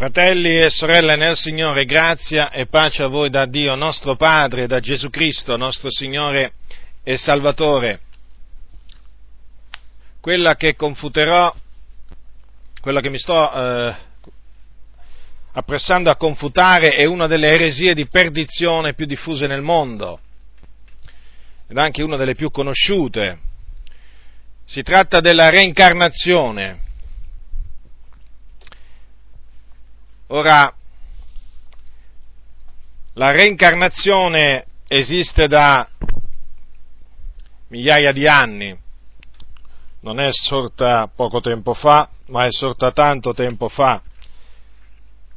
Fratelli e sorelle nel Signore, grazia e pace a voi da Dio nostro Padre da Gesù Cristo, nostro Signore e Salvatore. Quella che confuterò, quella che mi sto eh, appressando a confutare è una delle eresie di perdizione più diffuse nel mondo ed anche una delle più conosciute. Si tratta della reincarnazione Ora, la reincarnazione esiste da migliaia di anni, non è sorta poco tempo fa, ma è sorta tanto tempo fa.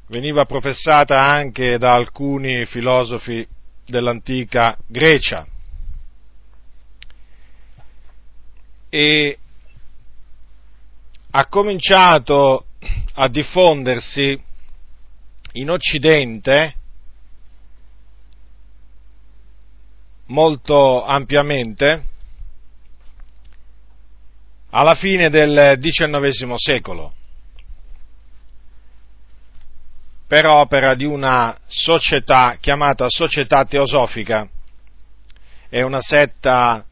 Veniva professata anche da alcuni filosofi dell'antica Grecia. E ha cominciato a diffondersi in Occidente molto ampiamente alla fine del XIX secolo, per opera di una società chiamata Società Teosofica, è una setta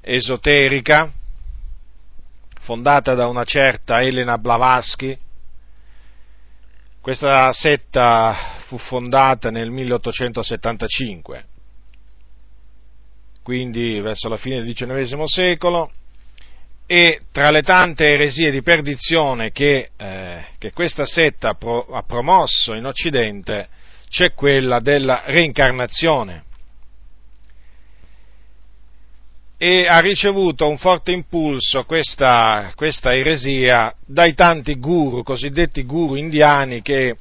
esoterica fondata da una certa Elena Blavatsky, questa setta fu fondata nel 1875, quindi verso la fine del XIX secolo, e tra le tante eresie di perdizione che, eh, che questa setta pro, ha promosso in Occidente c'è quella della reincarnazione. E ha ricevuto un forte impulso questa, questa eresia dai tanti guru, cosiddetti guru indiani che,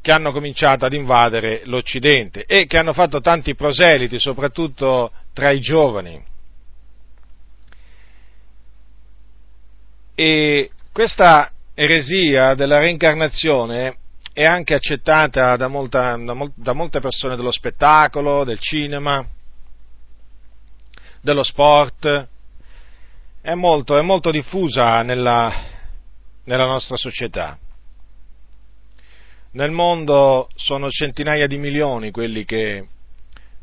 che hanno cominciato ad invadere l'Occidente e che hanno fatto tanti proseliti, soprattutto tra i giovani. E questa eresia della reincarnazione è anche accettata da, molta, da, molte persone dello spettacolo, del cinema, dello sport, è molto, è molto diffusa nella, nella nostra società. Nel mondo sono centinaia di milioni quelli che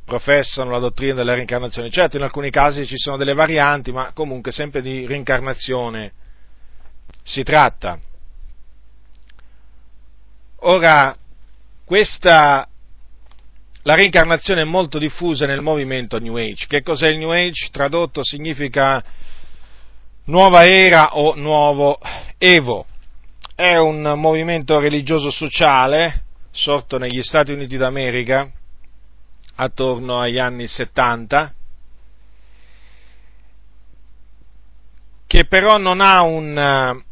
professano la dottrina della reincarnazione. Certo, in alcuni casi ci sono delle varianti, ma comunque sempre di reincarnazione si tratta. Ora, questa la reincarnazione è molto diffusa nel movimento New Age. Che cos'è il New Age? Tradotto significa nuova era o nuovo Evo. È un movimento religioso sociale sorto negli Stati Uniti d'America attorno agli anni 70, che però non ha un,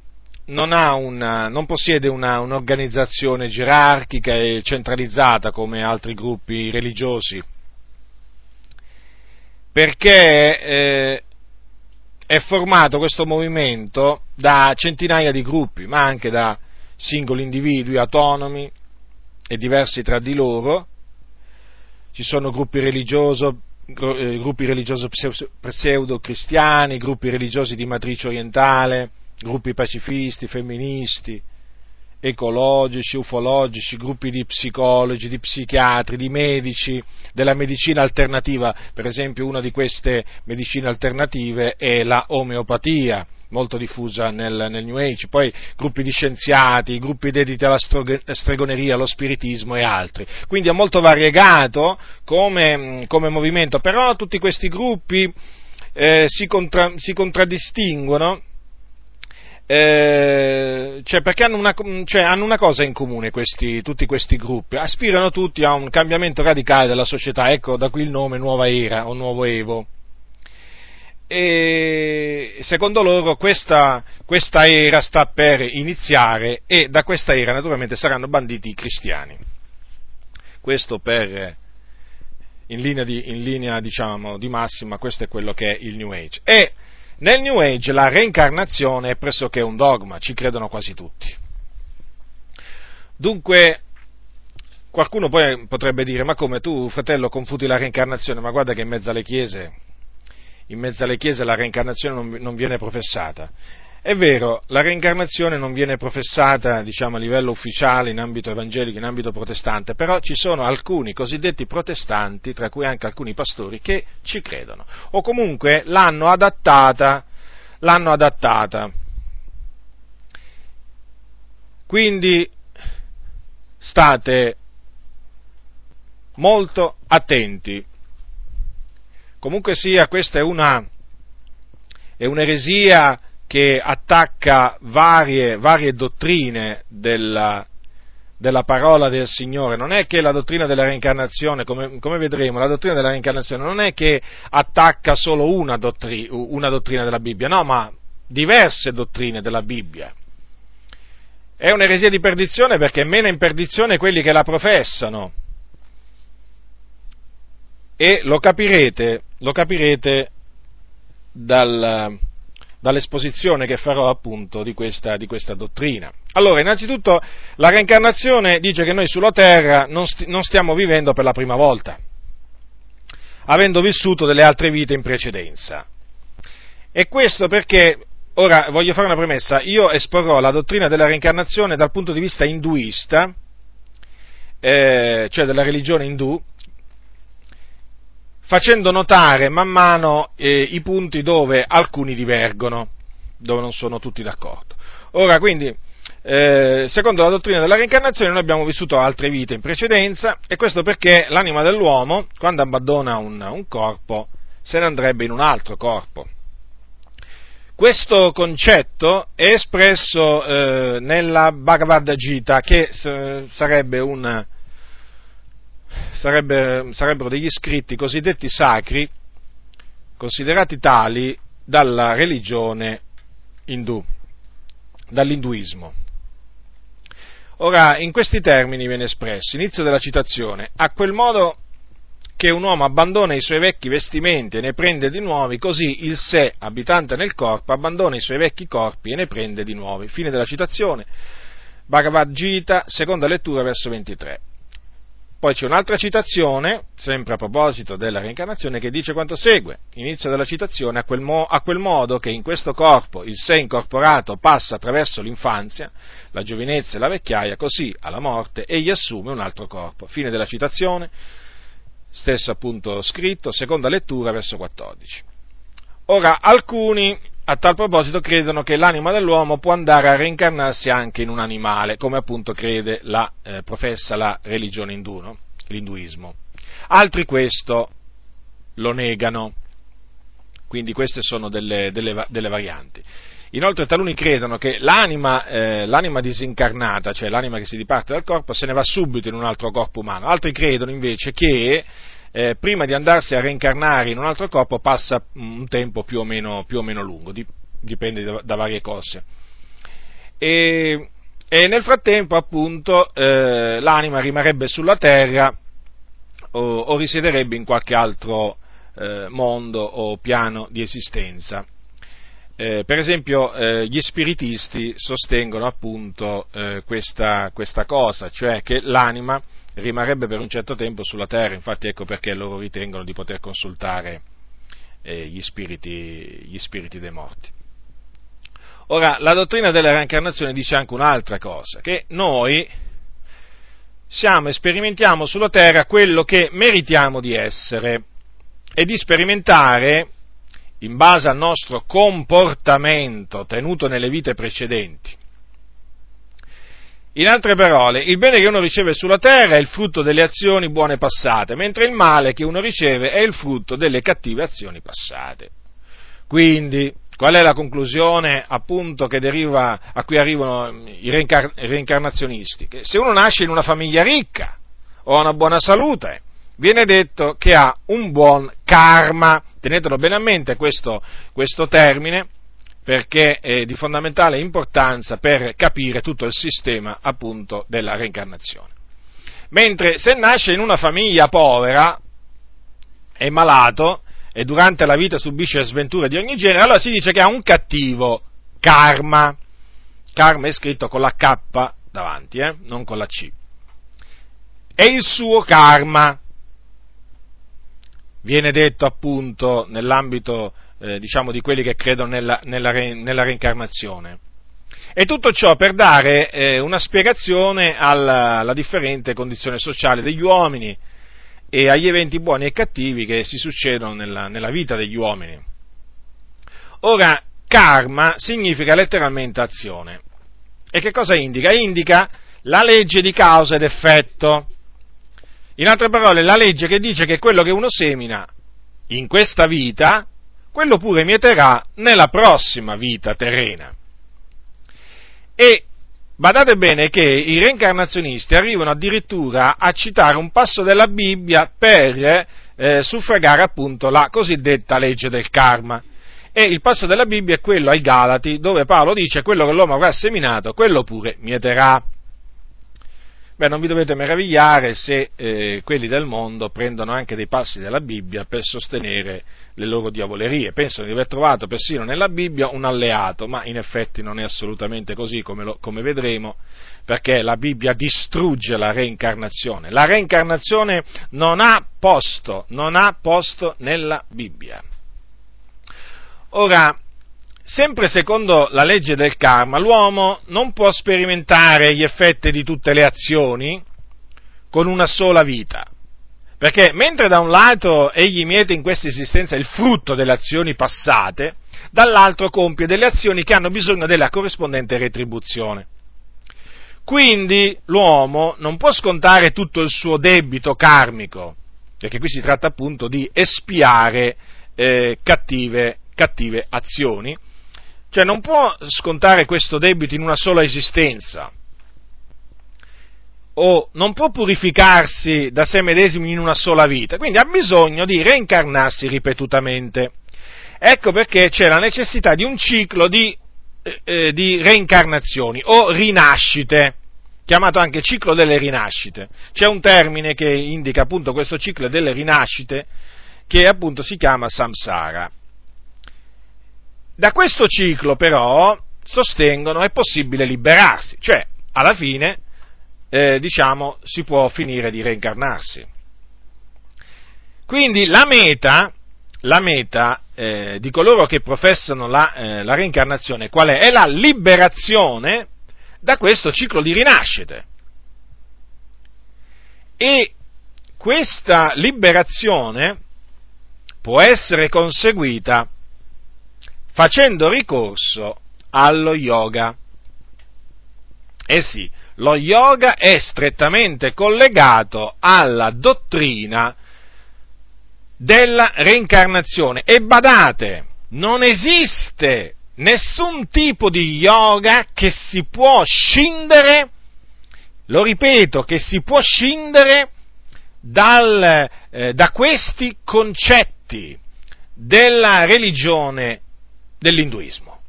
non, una, non possiede una, un'organizzazione gerarchica e centralizzata come altri gruppi religiosi, perché eh, è formato questo movimento da centinaia di gruppi, ma anche da singoli individui autonomi e diversi tra di loro. Ci sono gruppi religiosi, eh, gruppi religiosi pseudo-cristiani, gruppi religiosi di matrice orientale, gruppi pacifisti, femministi, ecologici, ufologici, gruppi di psicologi, di psichiatri, di medici, della medicina alternativa. Per esempio una di queste medicine alternative è la omeopatia, molto diffusa nel, nel New Age, poi gruppi di scienziati, gruppi dediti alla stregoneria, allo spiritismo e altri. Quindi è molto variegato come, come movimento, però tutti questi gruppi eh, si, contra, si contraddistinguono eh, cioè perché hanno una, cioè hanno una, cosa in comune questi, tutti questi gruppi, aspirano tutti a un cambiamento radicale della società, ecco da qui il nome Nuova Era o Nuovo Evo. E secondo loro questa, questa era sta per iniziare e da questa era naturalmente saranno banditi i cristiani. Questo per, in linea, di, in linea diciamo, di massima, questo è quello che è il New Age. E nel New Age la reincarnazione è pressoché un dogma, ci credono quasi tutti. Dunque, qualcuno poi potrebbe dire, ma come tu, fratello, confuti la reincarnazione, ma guarda che in mezzo alle chiese, in mezzo alle chiese la reincarnazione non, non viene professata. È vero, la reincarnazione non viene professata, diciamo, a livello ufficiale in ambito evangelico, in ambito protestante, però ci sono alcuni cosiddetti protestanti, tra cui anche alcuni pastori, che ci credono, o comunque l'hanno adattata, l'hanno adattata. Quindi state molto attenti. Comunque sia, questa è una, è un'eresia che attacca varie, varie dottrine della, della, parola del Signore. Non è che la dottrina della reincarnazione, come, come, vedremo, la dottrina della reincarnazione non è che attacca solo una, dottri, una dottrina della Bibbia, no, ma diverse dottrine della Bibbia. È un'eresia di perdizione perché meno in perdizione quelli che la professano. E lo capirete, lo capirete dal, dall'esposizione che farò appunto di questa, di questa, dottrina. Allora, innanzitutto la reincarnazione dice che noi sulla Terra non, sti, non stiamo vivendo per la prima volta, avendo vissuto delle altre vite in precedenza. E questo perché, ora voglio fare una premessa, io esporrò la dottrina della reincarnazione dal punto di vista induista, eh, cioè della religione indù, facendo notare man mano eh, i punti dove alcuni divergono, dove non sono tutti d'accordo. Ora, quindi, eh, secondo la dottrina della reincarnazione, noi abbiamo vissuto altre vite in precedenza, e questo perché l'anima dell'uomo, quando abbandona un, un corpo, se ne andrebbe in un altro corpo. Questo concetto è espresso eh, nella Bhagavad Gita, che s- sarebbe un, sarebbe, sarebbero degli scritti cosiddetti sacri, considerati tali dalla religione indù, dall'induismo. Ora, in questi termini viene espresso, inizio della citazione, a quel modo che un uomo abbandona i suoi vecchi vestimenti e ne prende di nuovi, così il sé, abitante nel corpo, abbandona i suoi vecchi corpi e ne prende di nuovi. Fine della citazione. Bhagavad Gita, seconda lettura, verso 23. Poi c'è un'altra citazione, sempre a proposito della reincarnazione, che dice quanto segue. Inizio della citazione, a quel, mo- a quel, modo che in questo corpo il sé incorporato passa attraverso l'infanzia, la giovinezza e la vecchiaia, così alla morte egli assume un altro corpo. Fine della citazione, stesso appunto scritto, seconda lettura, verso 14. Ora, alcuni a tal proposito credono che l'anima dell'uomo può andare a reincarnarsi anche in un animale, come appunto crede la, eh, professa la religione indù, no? l'induismo. Altri questo lo negano, quindi queste sono delle, delle, delle varianti. Inoltre taluni credono che l'anima, eh, l'anima, disincarnata, cioè l'anima che si diparte dal corpo, se ne va subito in un altro corpo umano. Altri credono invece che eh, prima di andarsi a reincarnare in un altro corpo passa un tempo più o meno, più o meno lungo, dipende da, da, varie cose. E, e, nel frattempo, appunto, eh, l'anima rimarrebbe sulla terra o, o risiederebbe in qualche altro eh, mondo o piano di esistenza. Eh, per esempio, eh, gli spiritisti sostengono appunto eh, questa, questa, cosa, cioè che l'anima rimarrebbe per un certo tempo sulla terra, infatti ecco perché loro ritengono di poter consultare eh, gli, spiriti, gli spiriti dei morti. Ora, la dottrina della reincarnazione dice anche un'altra cosa, che noi siamo e sperimentiamo sulla terra quello che meritiamo di essere e di sperimentare in base al nostro comportamento tenuto nelle vite precedenti. In altre parole, il bene che uno riceve sulla terra è il frutto delle azioni buone passate, mentre il male che uno riceve è il frutto delle cattive azioni passate. Quindi, qual è la conclusione appunto deriva, a cui arrivano i reincar- reincarnazionisti? Che se uno nasce in una famiglia ricca o ha una buona salute, viene detto che ha un buon karma. Tenetelo bene a mente questo, questo termine, perché è di fondamentale importanza per capire tutto il sistema appunto della reincarnazione. Mentre se nasce in una famiglia povera, è malato e durante la vita subisce sventure di ogni genere, allora si dice che ha un cattivo karma. Karma è scritto con la K davanti, eh? non con la C. È il suo karma. viene detto appunto nell'ambito eh, diciamo di quelli che credono nella, nella, re, nella, reincarnazione. E tutto ciò per dare eh, una spiegazione alla, alla differente condizione sociale degli uomini e agli eventi buoni e cattivi che si succedono nella, nella vita degli uomini. Ora, karma significa letteralmente azione. E che cosa indica? Indica la legge di causa ed effetto. In altre parole, la legge che dice che quello che uno semina in questa vita, quello pure mieterà nella prossima vita terrena. E badate bene che i reincarnazionisti arrivano addirittura a citare un passo della Bibbia per eh, suffragare appunto la cosiddetta legge del karma. E il passo della Bibbia è quello ai Galati, dove Paolo dice quello che l'uomo avrà seminato, quello pure mieterà. Beh, non vi dovete meravigliare se eh, quelli del mondo prendono anche dei passi della Bibbia per sostenere le loro diavolerie. Pensano di aver trovato persino nella Bibbia un alleato, ma in effetti non è assolutamente così, come, lo, come vedremo, perché la Bibbia distrugge la reincarnazione. La reincarnazione non ha posto, non ha posto nella Bibbia. Ora, sempre secondo la legge del karma, l'uomo non può sperimentare gli effetti di tutte le azioni con una sola vita. Perché mentre da un lato egli miete in questa esistenza il frutto delle azioni passate, dall'altro compie delle azioni che hanno bisogno della corrispondente retribuzione. Quindi l'uomo non può scontare tutto il suo debito karmico, perché qui si tratta appunto di espiare eh, cattive cattive azioni, cioè non può scontare questo debito in una sola esistenza, o non può purificarsi da sé medesimo in una sola vita, quindi ha bisogno di reincarnarsi ripetutamente. Ecco perché c'è la necessità di un ciclo di, eh, eh di reincarnazioni o rinascite, chiamato anche ciclo delle rinascite. C'è un termine che indica appunto questo ciclo delle rinascite che appunto si chiama samsara. Da questo ciclo però sostengono è possibile liberarsi, cioè alla fine eh, diciamo si può finire di reincarnarsi. Quindi la meta, la meta eh, di coloro che professano la, eh, la reincarnazione qual è? È la liberazione da questo ciclo di rinascite. E questa liberazione può essere conseguita facendo ricorso allo yoga. Eh sì, lo yoga è strettamente collegato alla dottrina della reincarnazione e badate, non esiste nessun tipo di yoga che si può scindere, lo ripeto, che si può scindere dal, eh, da questi concetti della religione dell'induismo.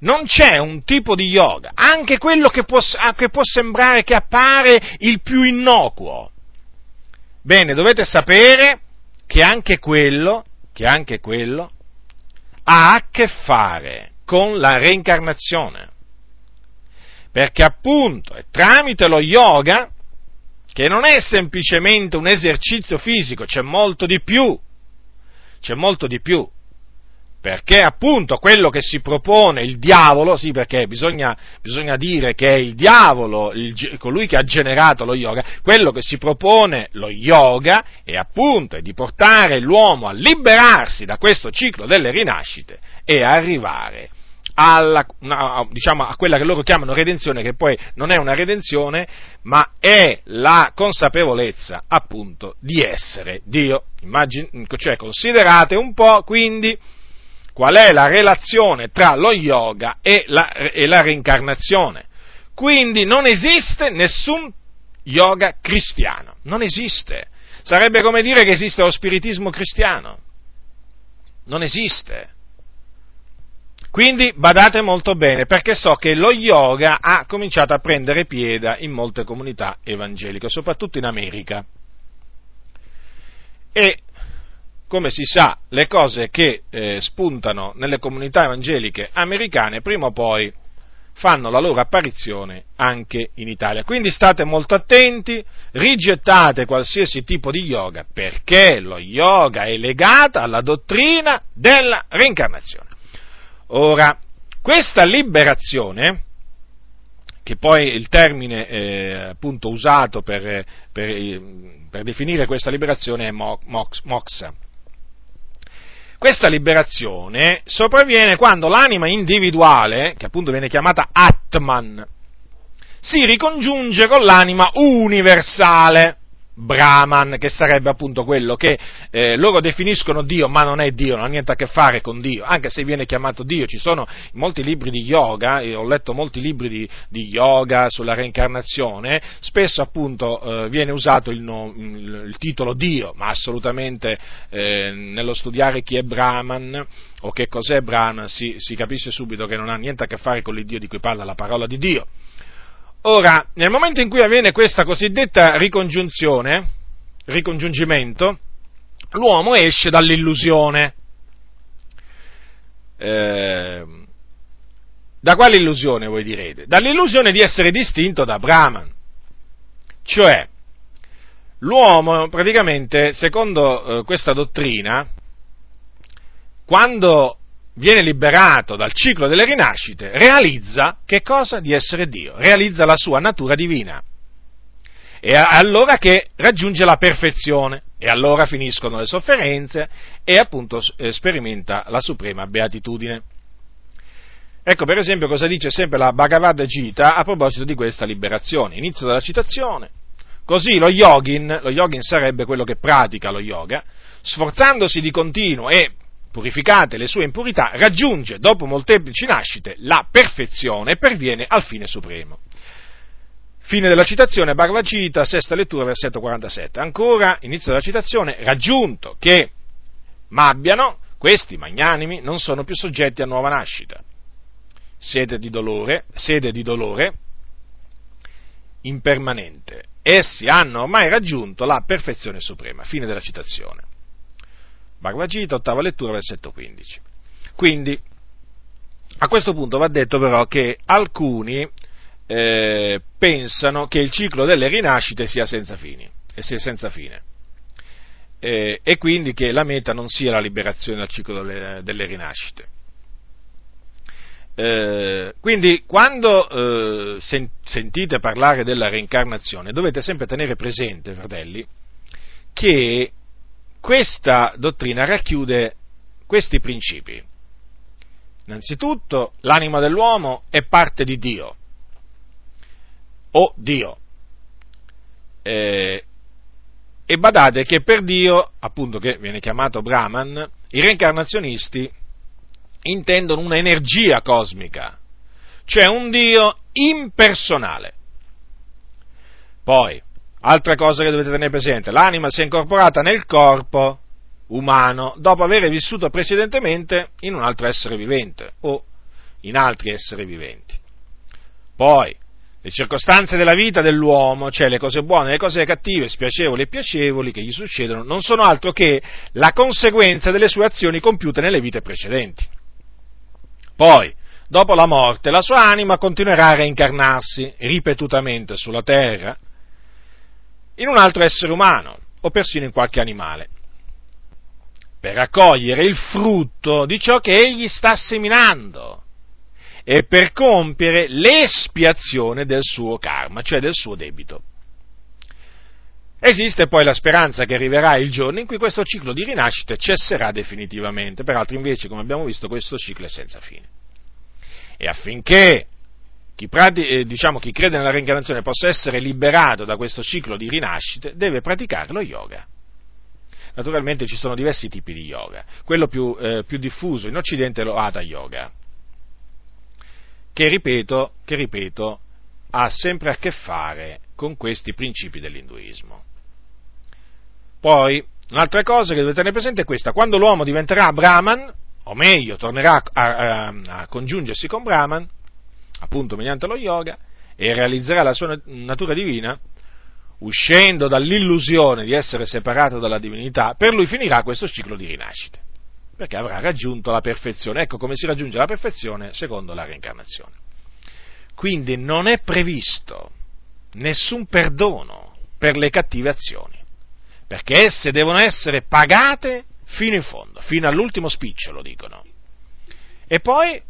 Non c'è un tipo di yoga, anche quello che può, che può sembrare che appare il più innocuo. Bene, dovete sapere che anche quello, che anche quello ha a che fare con la reincarnazione. Perché appunto è tramite lo yoga, che non è semplicemente un esercizio fisico, c'è molto di più, c'è molto di più perché appunto quello che si propone il diavolo, sì perché bisogna, bisogna dire che è il diavolo il, colui che ha generato lo yoga, quello che si propone lo yoga è appunto è di portare l'uomo a liberarsi da questo ciclo delle rinascite e arrivare alla, diciamo, a quella che loro chiamano redenzione, che poi non è una redenzione, ma è la consapevolezza appunto di essere Dio. Immagin- cioè considerate un po' quindi qual è la relazione tra lo yoga e la, e la reincarnazione. Quindi non esiste nessun yoga cristiano, non esiste. Sarebbe come dire che esiste lo spiritismo cristiano. Non esiste. Quindi badate molto bene perché so che lo yoga ha cominciato a prendere piede in molte comunità evangeliche, soprattutto in America. E come si sa, le cose che eh, spuntano nelle comunità evangeliche americane prima o poi fanno la loro apparizione anche in Italia. Quindi state molto attenti, rigettate qualsiasi tipo di yoga, perché lo yoga è legato alla dottrina della reincarnazione. Ora, questa liberazione, che poi il termine eh, appunto usato per, per, per, definire questa liberazione è moxa, questa liberazione sopravviene quando l'anima individuale, che appunto viene chiamata Atman, si ricongiunge con l'anima universale. Brahman, che sarebbe appunto quello che eh, loro definiscono Dio, ma non è Dio, non ha niente a che fare con Dio, anche se viene chiamato Dio. Ci sono molti libri di yoga, ho letto molti libri di, di yoga sulla reincarnazione, spesso appunto eh, viene usato il, no, il, il, titolo Dio, ma assolutamente eh, nello studiare chi è Brahman o che cos'è Brahman si, si capisce subito che non ha niente a che fare con l'Iddio di cui parla la parola di Dio. Ora, nel momento in cui avviene questa cosiddetta ricongiunzione, ricongiungimento, l'uomo esce dall'illusione. Eh, da quale illusione voi direte? Dall'illusione di essere distinto da Brahman. Cioè, l'uomo praticamente, secondo eh, questa dottrina, quando viene liberato dal ciclo delle rinascite, realizza che cosa? Di essere Dio, realizza la sua natura divina. E allora che raggiunge la perfezione, e allora finiscono le sofferenze e appunto eh, sperimenta la suprema beatitudine. Ecco per esempio cosa dice sempre la Bhagavad Gita a proposito di questa liberazione. Inizio della citazione. Così lo yogin, lo yogin sarebbe quello che pratica lo yoga, sforzandosi di continuo e purificate le sue impurità, raggiunge, dopo molteplici nascite, la perfezione e perviene al fine supremo. Fine della citazione, Bhagavad Gita, sesta lettura, versetto 47. Ancora, inizio della citazione, raggiunto che m'abbiano, questi magnanimi non sono più soggetti a nuova nascita. Sede di dolore, sede di dolore impermanente. Essi hanno ormai raggiunto la perfezione suprema. Fine della citazione. Bhagavad Gita, ottava lettura, versetto 15. Quindi, a questo punto va detto però che alcuni eh, pensano che il ciclo delle rinascite sia senza, fini, sia senza fine. Eh, e quindi che la meta non sia la liberazione dal ciclo delle, delle rinascite. Eh, quindi quando eh, sen- sentite parlare della reincarnazione dovete sempre tenere presente, fratelli, che questa dottrina racchiude questi principi. Innanzitutto, l'anima dell'uomo è parte di Dio, o Dio. Eh, e badate che per Dio, appunto che viene chiamato Brahman, i reincarnazionisti intendono un'energia cosmica, cioè un Dio impersonale. Poi, Altra cosa che dovete tenere presente, l'anima si è incorporata nel corpo umano dopo aver vissuto precedentemente in un altro essere vivente o in altri esseri viventi. Poi, le circostanze della vita dell'uomo, cioè le cose buone, le cose cattive, spiacevoli e piacevoli che gli succedono, non sono altro che la conseguenza delle sue azioni compiute nelle vite precedenti. Poi, dopo la morte, la sua anima continuerà a reincarnarsi ripetutamente sulla terra, in un altro essere umano o persino in qualche animale, per raccogliere il frutto di ciò che egli sta seminando e per compiere l'espiazione del suo karma, cioè del suo debito. Esiste poi la speranza che arriverà il giorno in cui questo ciclo di rinascite cesserà definitivamente, peraltro invece, come abbiamo visto, questo ciclo è senza fine. E affinché chi, prati, eh, diciamo, chi crede nella reincarnazione possa essere liberato da questo ciclo di rinascite, deve praticare lo yoga. Naturalmente ci sono diversi tipi di yoga. Quello più, eh, più diffuso in Occidente è lo Hatha Yoga, che ripeto, che ripeto, ha sempre a che fare con questi principi dell'induismo. Poi, un'altra cosa che dovete tenere presente è questa, quando l'uomo diventerà Brahman, o meglio, tornerà a, a, a congiungersi con Brahman, appunto mediante lo yoga, e realizzerà la sua natura divina, uscendo dall'illusione di essere separato dalla divinità, per lui finirà questo ciclo di rinascite, perché avrà raggiunto la perfezione. Ecco come si raggiunge la perfezione secondo la reincarnazione. Quindi non è previsto nessun perdono per le cattive azioni, perché esse devono essere pagate fino in fondo, fino all'ultimo spicciolo, dicono. E poi,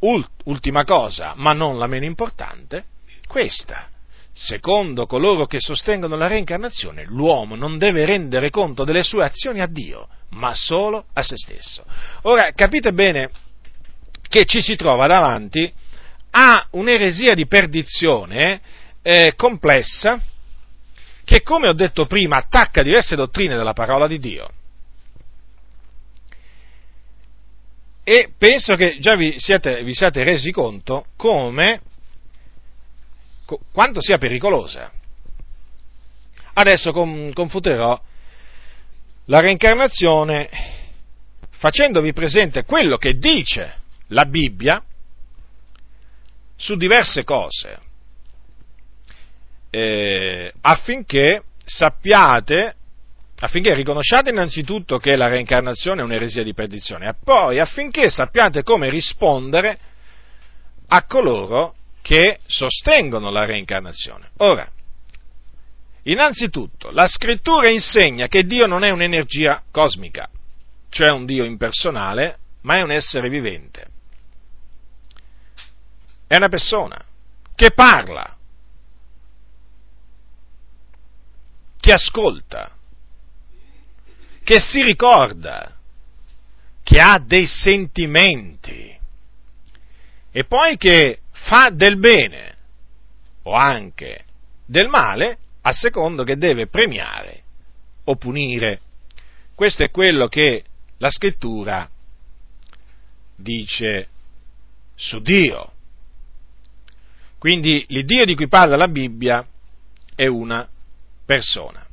ultima cosa, ma non la meno importante, questa. Secondo coloro che sostengono la reincarnazione, l'uomo non deve rendere conto delle sue azioni a Dio, ma solo a se stesso. Ora, capite bene che ci si trova davanti a un'eresia di perdizione eh, complessa che, come ho detto prima, attacca diverse dottrine della parola di Dio. E penso che già vi siete, vi siate resi conto come, quanto sia pericolosa. Adesso confuterò la reincarnazione facendovi presente quello che dice la Bibbia su diverse cose, eh, affinché sappiate, affinché riconosciate innanzitutto che la reincarnazione è un'eresia di perdizione, e poi affinché sappiate come rispondere a coloro che sostengono la reincarnazione. Ora, innanzitutto, la scrittura insegna che Dio non è un'energia cosmica, cioè un Dio impersonale, ma è un essere vivente. È una persona che parla, che ascolta, che si ricorda, che ha dei sentimenti e poi che fa del bene o anche del male a secondo che deve premiare o punire. Questo è quello che la scrittura dice su Dio. Quindi l'Iddio di cui parla la Bibbia è una persona.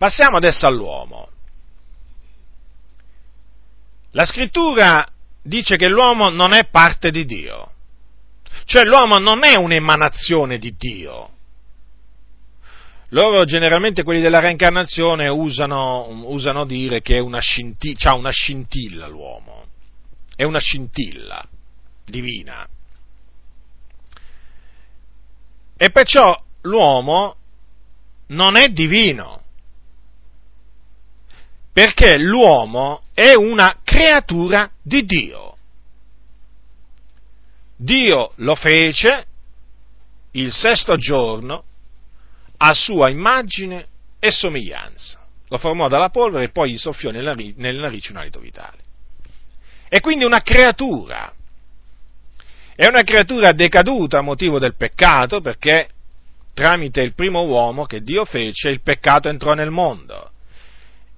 Passiamo adesso all'uomo. La scrittura dice che l'uomo non è parte di Dio, cioè l'uomo non è un'emanazione di Dio. Loro generalmente, quelli della reincarnazione, usano, usano dire che è una scintilla, ha una scintilla l'uomo, è una scintilla divina. E perciò l'uomo non è divino, perché l'uomo è una creatura di Dio. Dio lo fece il sesto giorno a sua immagine e somiglianza. Lo formò dalla polvere e poi gli soffiò nelle narici un alito vitale. È quindi una creatura. È una creatura decaduta a motivo del peccato perché tramite il primo uomo che Dio fece, il peccato entrò nel mondo.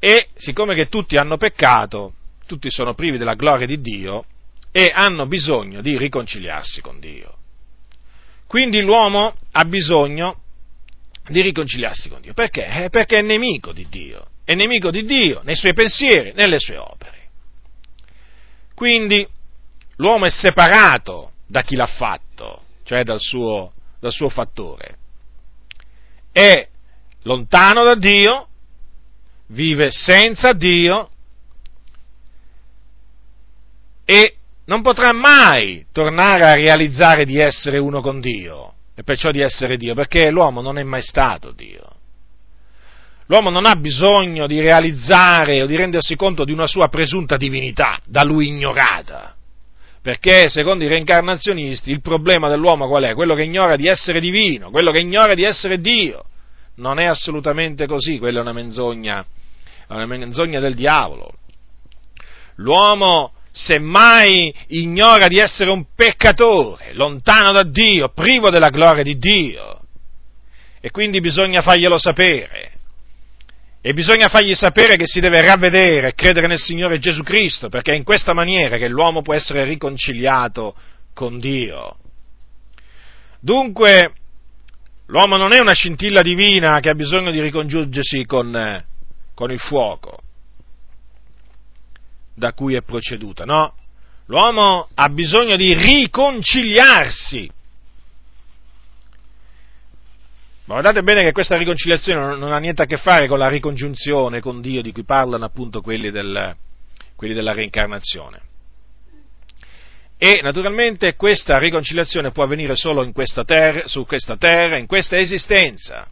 E siccome che tutti hanno peccato, tutti sono privi della gloria di Dio e hanno bisogno di riconciliarsi con Dio. Quindi l'uomo ha bisogno di riconciliarsi con Dio. Perché? Eh, perché è nemico di Dio. È nemico di Dio nei suoi pensieri, nelle sue opere. Quindi l'uomo è separato da chi l'ha fatto, cioè dal suo, dal suo fattore è lontano da Dio, vive senza Dio e non potrà mai tornare a realizzare di essere uno con Dio e perciò di essere Dio, perché l'uomo non è mai stato Dio. L'uomo non ha bisogno di realizzare o di rendersi conto di una sua presunta divinità, da lui ignorata. Perché, secondo i reincarnazionisti, il problema dell'uomo qual è? Quello che ignora di essere divino, quello che ignora di essere Dio. Non è assolutamente così, quella è una menzogna, è una menzogna del diavolo. L'uomo, semmai, ignora di essere un peccatore, lontano da Dio, privo della gloria di Dio. E quindi bisogna farglielo sapere. E bisogna fargli sapere che si deve ravvedere e credere nel Signore Gesù Cristo, perché è in questa maniera che l'uomo può essere riconciliato con Dio. Dunque, l'uomo non è una scintilla divina che ha bisogno di ricongiungersi con, con il fuoco da cui è proceduta, no? L'uomo ha bisogno di riconciliarsi Ma guardate bene che questa riconciliazione non ha niente a che fare con la ricongiunzione con Dio di cui parlano appunto quelli, del, quelli della reincarnazione. E naturalmente questa riconciliazione può avvenire solo questa terra, su questa terra, in questa esistenza.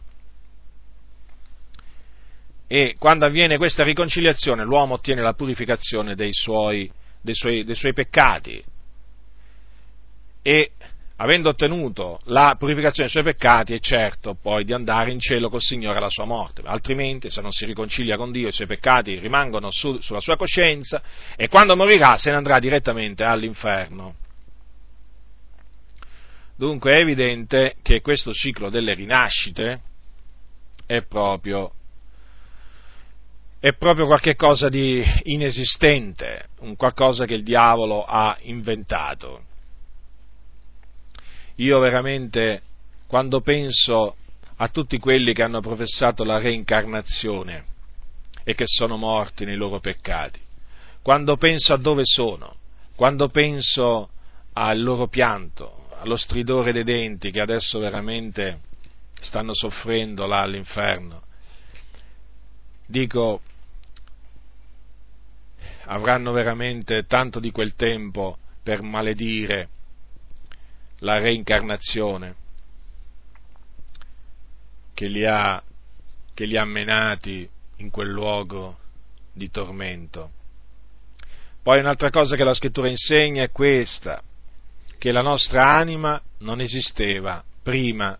E quando avviene questa riconciliazione l'uomo ottiene la purificazione dei suoi, dei suoi, dei suoi peccati. E avendo ottenuto la purificazione dei suoi peccati, è certo poi di andare in cielo col Signore alla sua morte, altrimenti se non si riconcilia con Dio i suoi peccati rimangono su, sulla sua coscienza e quando morirà se ne andrà direttamente all'inferno. Dunque è evidente che questo ciclo delle rinascite è proprio, è proprio qualcosa di inesistente, un qualcosa che il diavolo ha inventato. Io veramente, quando penso a tutti quelli che hanno professato la reincarnazione e che sono morti nei loro peccati, quando penso a dove sono, quando penso al loro pianto, allo stridore dei denti che adesso veramente stanno soffrendo là all'inferno, dico, avranno veramente tanto di quel tempo per maledire la reincarnazione che li ha, che li ha menati in quel luogo di tormento. Poi un'altra cosa che la scrittura insegna è questa, che la nostra anima non esisteva prima,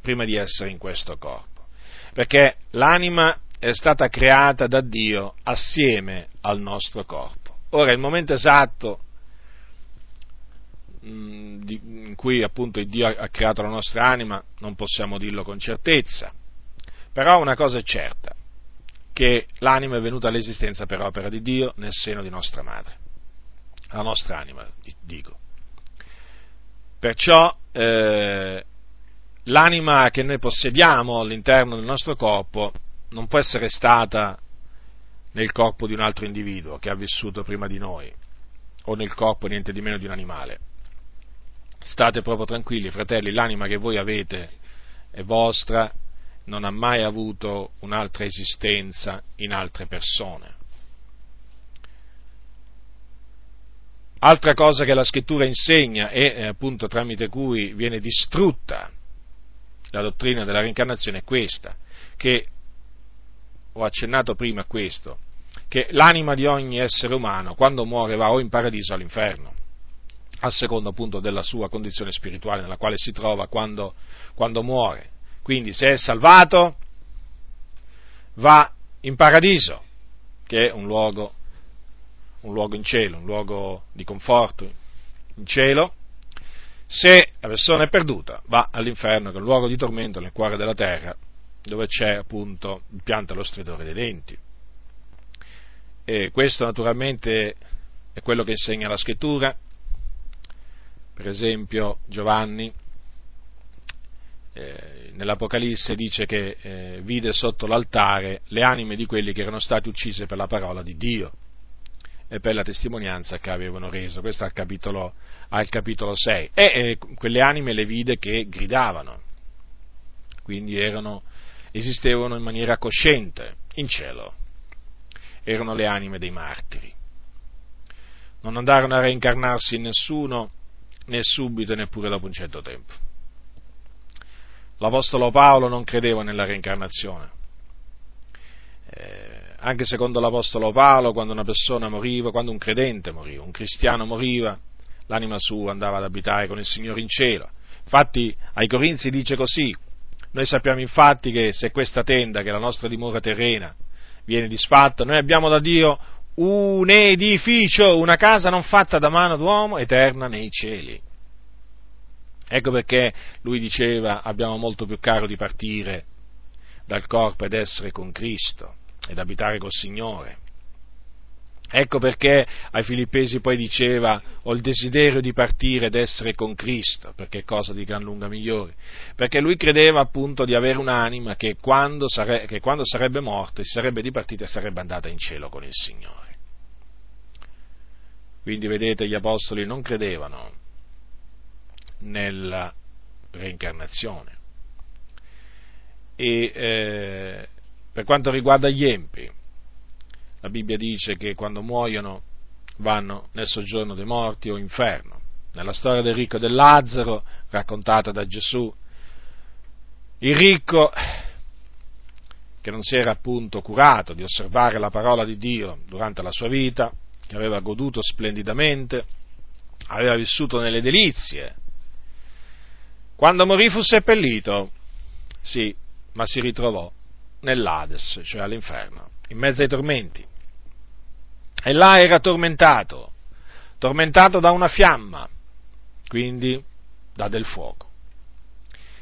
prima di essere in questo corpo, perché l'anima è stata creata da Dio assieme al nostro corpo. Ora, il momento esatto in cui appunto Dio ha creato la nostra anima non possiamo dirlo con certezza, però una cosa è certa, che l'anima è venuta all'esistenza per opera di Dio nel seno di nostra madre, la nostra anima, dico. Perciò eh, l'anima che noi possediamo all'interno del nostro corpo non può essere stata nel corpo di un altro individuo che ha vissuto prima di noi, o nel corpo niente di meno di un animale State proprio tranquilli, fratelli, l'anima che voi avete è vostra, non ha mai avuto un'altra esistenza in altre persone. Altra cosa che la scrittura insegna e eh, appunto tramite cui viene distrutta la dottrina della reincarnazione è questa, che ho accennato prima a questo, che l'anima di ogni essere umano quando muore va o in paradiso o all'inferno a seconda appunto della sua condizione spirituale nella quale si trova quando, quando muore. Quindi se è salvato va in paradiso, che è un luogo, un luogo in cielo, un luogo di conforto in cielo. Se la persona è perduta va all'inferno, che è un luogo di tormento nel cuore della terra, dove c'è appunto il pianto e lo stridore dei denti. E questo naturalmente è quello che insegna la scrittura, per esempio Giovanni eh, nell'Apocalisse dice che eh, vide sotto l'altare le anime di quelli che erano stati uccisi per la parola di Dio e per la testimonianza che avevano reso, questo al capitolo, al capitolo 6, e eh, quelle anime le vide che gridavano, quindi erano, esistevano in maniera cosciente in cielo, erano le anime dei martiri. Non andarono a reincarnarsi in nessuno né subito neppure dopo un certo tempo. L'Apostolo Paolo non credeva nella reincarnazione. Eh, anche secondo l'Apostolo Paolo, quando una persona moriva, quando un credente moriva, un cristiano moriva, l'anima sua andava ad abitare con il Signore in cielo. Infatti ai Corinzi dice così, noi sappiamo infatti che se questa tenda, che è la nostra dimora terrena, viene disfatta, noi abbiamo da Dio un edificio, una casa non fatta da mano d'uomo, eterna nei cieli. Ecco perché lui diceva abbiamo molto più caro di partire dal corpo ed essere con Cristo ed abitare col Signore. Ecco perché ai Filippesi poi diceva ho il desiderio di partire ed essere con Cristo, perché è cosa di gran lunga migliore. Perché lui credeva appunto di avere un'anima che quando, sare- che quando sarebbe morto si sarebbe dipartita e sarebbe andata in cielo con il Signore. Quindi vedete gli apostoli non credevano nella reincarnazione. E eh, per quanto riguarda gli empi, la Bibbia dice che quando muoiono vanno nel soggiorno dei morti o inferno. Nella storia del ricco e del Lazzaro, raccontata da Gesù, il ricco che non si era appunto curato di osservare la parola di Dio durante la sua vita, che aveva goduto splendidamente, aveva vissuto nelle delizie. Quando morì fu seppellito, sì, ma si ritrovò nell'Ades, cioè all'inferno, in mezzo ai tormenti. E là era tormentato, tormentato da una fiamma, quindi da del fuoco.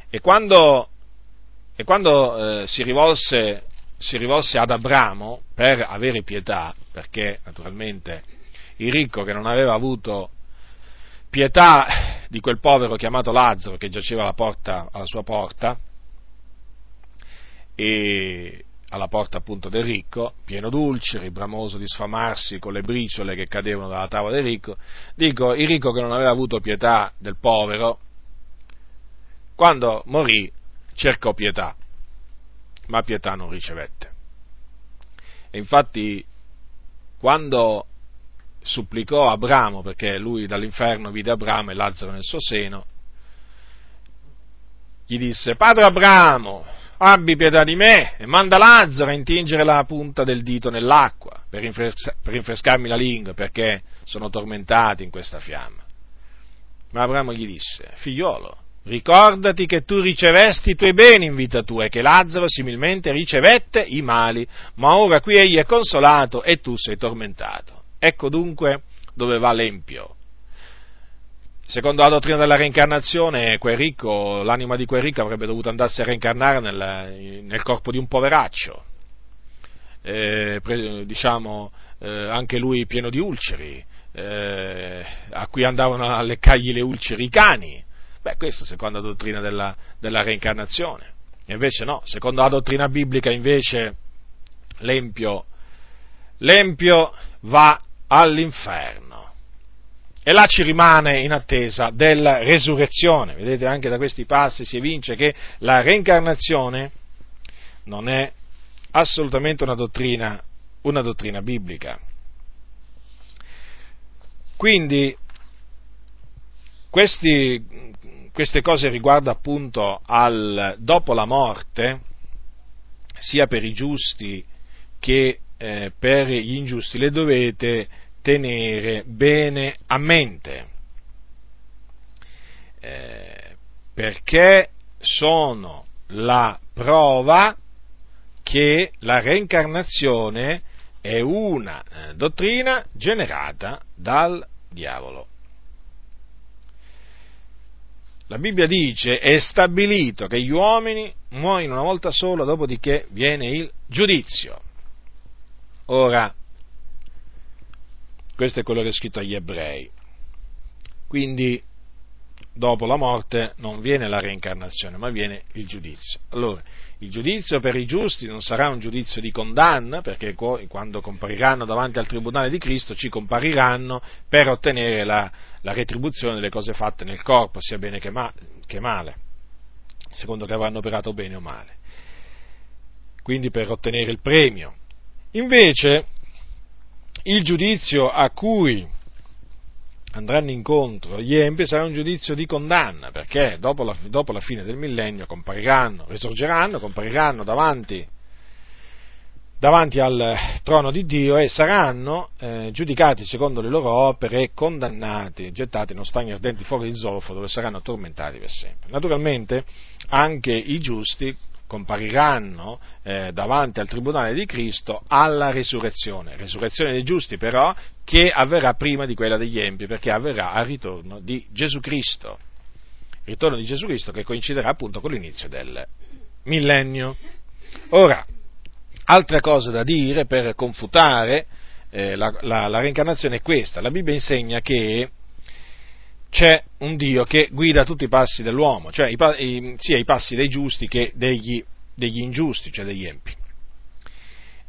E quando, e quando eh, si, rivolse, si rivolse ad Abramo per avere pietà, perché naturalmente il ricco che non aveva avuto pietà di quel povero chiamato Lazzaro che giaceva alla, porta, alla sua porta, e alla porta appunto del ricco, pieno d'ulceri, bramoso di sfamarsi con le briciole che cadevano dalla tavola del ricco, dico, il ricco che non aveva avuto pietà del povero, quando morì cercò pietà, ma pietà non ricevette. E infatti, quando supplicò Abramo, perché lui dall'inferno vide Abramo e Lazzaro nel suo seno, gli disse, Padre Abramo, abbi pietà di me e manda Lazzaro a intingere la punta del dito nell'acqua per, rinfres- per rinfrescarmi la lingua perché sono tormentati in questa fiamma. Ma Abramo gli disse, figliolo, ricordati che tu ricevesti i tuoi beni in vita tua e che Lazzaro similmente ricevette i mali, ma ora qui egli è consolato e tu sei tormentato. Ecco dunque dove va l'empio Secondo la dottrina della reincarnazione, ricco, l'anima di quel ricco avrebbe dovuto andarsi a reincarnare nel, nel corpo di un poveraccio, eh, pre, diciamo eh, anche lui pieno di ulceri, eh, a cui andavano a leccargli le ulceri i cani. Beh, questo secondo la dottrina della, della reincarnazione. E invece no, secondo la dottrina biblica invece l'empio, l'empio va all'inferno e là ci rimane in attesa della resurrezione. Vedete, anche da questi passi si evince che la reincarnazione non è assolutamente una dottrina, una dottrina biblica. Quindi questi, queste cose riguardo appunto al dopo la morte, sia per i giusti che eh, per gli ingiusti, le dovete tenere bene a mente, eh, perché sono la prova che la reincarnazione è una eh, dottrina generata dal diavolo. La Bibbia dice è stabilito che gli uomini muoiono una volta sola, dopodiché viene il giudizio. Ora, questo è quello che è scritto agli ebrei. Quindi, dopo la morte non viene la reincarnazione, ma viene il giudizio. Allora, il giudizio per i giusti non sarà un giudizio di condanna, perché quando compariranno davanti al tribunale di Cristo ci compariranno per ottenere la, la retribuzione delle cose fatte nel corpo, sia bene che, ma, che male, secondo che avranno operato bene o male. Quindi per ottenere il premio. Invece, il giudizio a cui andranno incontro gli empi sarà un giudizio di condanna, perché dopo la, dopo la fine del millennio compariranno, risorgeranno, compariranno davanti, davanti al trono di Dio e saranno eh, giudicati secondo le loro opere e condannati, gettati in uno stagno ardenti fuori di zolfo dove saranno tormentati per sempre. Naturalmente anche i giusti compariranno eh, davanti al tribunale di Cristo alla resurrezione, resurrezione dei giusti però che avverrà prima di quella degli empi, perché avverrà al ritorno di Gesù Cristo, ritorno di Gesù Cristo che coinciderà appunto con l'inizio del millennio. Ora, altre cose da dire per confutare eh, la, la, la reincarnazione è questa, la Bibbia insegna che c'è un Dio che guida tutti i passi dell'uomo, cioè i, i, sia i passi dei giusti che degli, degli ingiusti, cioè degli empi.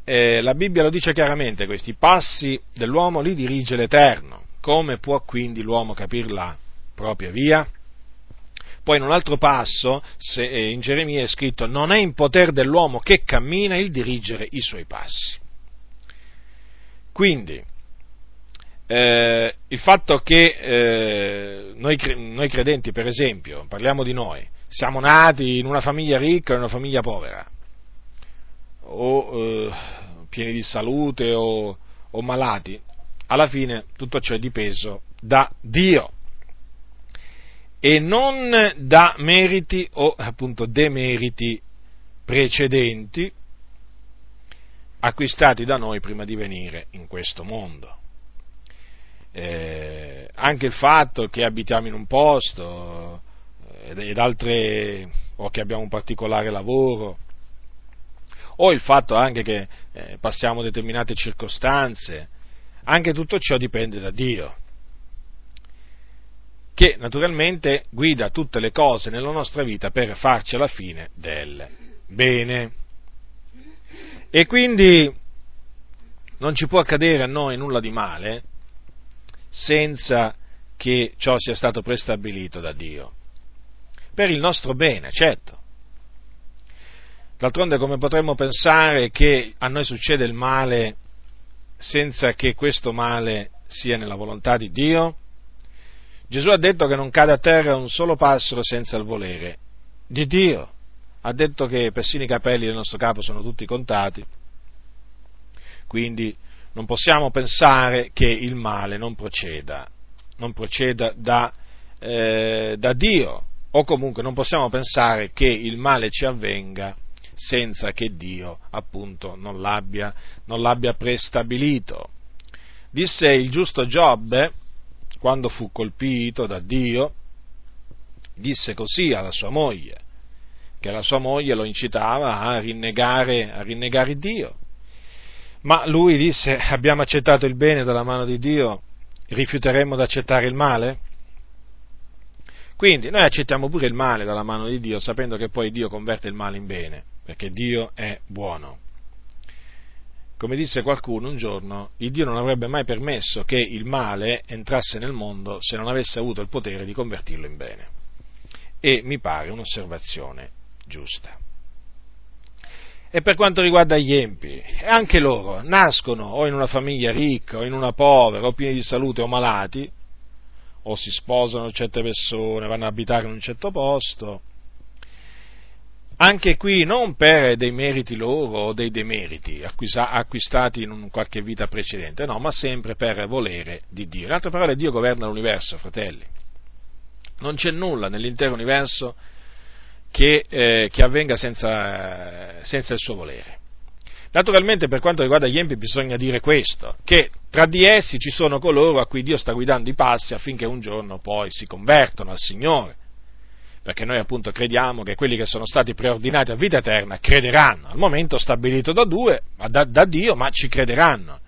Eh, la Bibbia lo dice chiaramente, questi passi dell'uomo li dirige l'Eterno. Come può quindi l'uomo capire la propria via? Poi in un altro passo, se, eh, in Geremia è scritto, non è in potere dell'uomo che cammina il dirigere i suoi passi. Quindi, eh, il fatto che eh, noi, noi, credenti, per esempio, parliamo di noi, siamo nati in una famiglia ricca o in una famiglia povera, o eh, pieni di salute o, o malati, alla fine tutto ciò è dipeso da Dio. E non da meriti o appunto demeriti precedenti acquistati da noi prima di venire in questo mondo. Eh, anche il fatto che abitiamo in un posto eh, ed altre, o che abbiamo un particolare lavoro, o il fatto anche che eh, passiamo determinate circostanze, anche tutto ciò dipende da Dio che naturalmente guida tutte le cose nella nostra vita per farci alla fine del bene. E quindi non ci può accadere a noi nulla di male senza che ciò sia stato prestabilito da Dio. Per il nostro bene, certo. D'altronde come potremmo pensare che a noi succede il male senza che questo male sia nella volontà di Dio? Gesù ha detto che non cade a terra un solo passero senza il volere di Dio. Ha detto che persino i capelli del nostro capo sono tutti contati. Quindi non possiamo pensare che il male non proceda, non proceda da, eh, da Dio, o comunque non possiamo pensare che il male ci avvenga senza che Dio appunto non l'abbia, non l'abbia prestabilito. Disse il giusto Giobbe, quando fu colpito da Dio, disse così alla sua moglie, che la sua moglie lo incitava a rinnegare, a rinnegare Dio. Ma lui disse, abbiamo accettato il bene dalla mano di Dio, rifiuteremmo di accettare il male? Quindi noi accettiamo pure il male dalla mano di Dio, sapendo che poi Dio converte il male in bene, perché Dio è buono. Come disse qualcuno un giorno, il Dio non avrebbe mai permesso che il male entrasse nel mondo se non avesse avuto il potere di convertirlo in bene. E mi pare un'osservazione giusta. E per quanto riguarda gli empi, anche loro nascono o in una famiglia ricca o in una povera, o pieni di salute o malati, o si sposano certe persone, vanno a abitare in un certo posto, anche qui non per dei meriti loro o dei demeriti acquistati in qualche vita precedente, no, ma sempre per volere di Dio. In altre parole, Dio governa l'universo, fratelli. Non c'è nulla nell'intero universo che, eh, che avvenga senza, senza il suo volere. Naturalmente per quanto riguarda gli empi bisogna dire questo, che tra di essi ci sono coloro a cui Dio sta guidando i passi affinché un giorno poi si convertano al Signore perché noi appunto crediamo che quelli che sono stati preordinati a vita eterna crederanno, al momento stabilito da, due, da, da Dio, ma ci crederanno.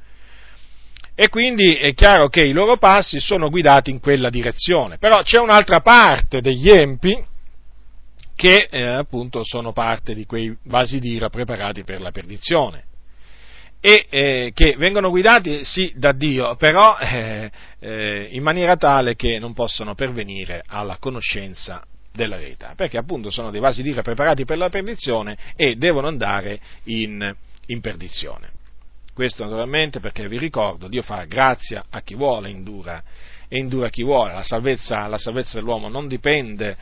E quindi è chiaro che i loro passi sono guidati in quella direzione. Però c'è un'altra parte degli empi che eh, appunto sono parte di quei vasi d'ira preparati per la perdizione e eh, che vengono guidati sì da Dio, però eh, eh, in maniera tale che non possono pervenire alla conoscenza della verità, perché appunto sono dei vasi d'ira preparati per la perdizione e devono andare in, in perdizione. Questo naturalmente perché vi ricordo, Dio fa grazia a chi vuole, indura, e indura chi vuole. La salvezza, la salvezza dell'uomo non dipende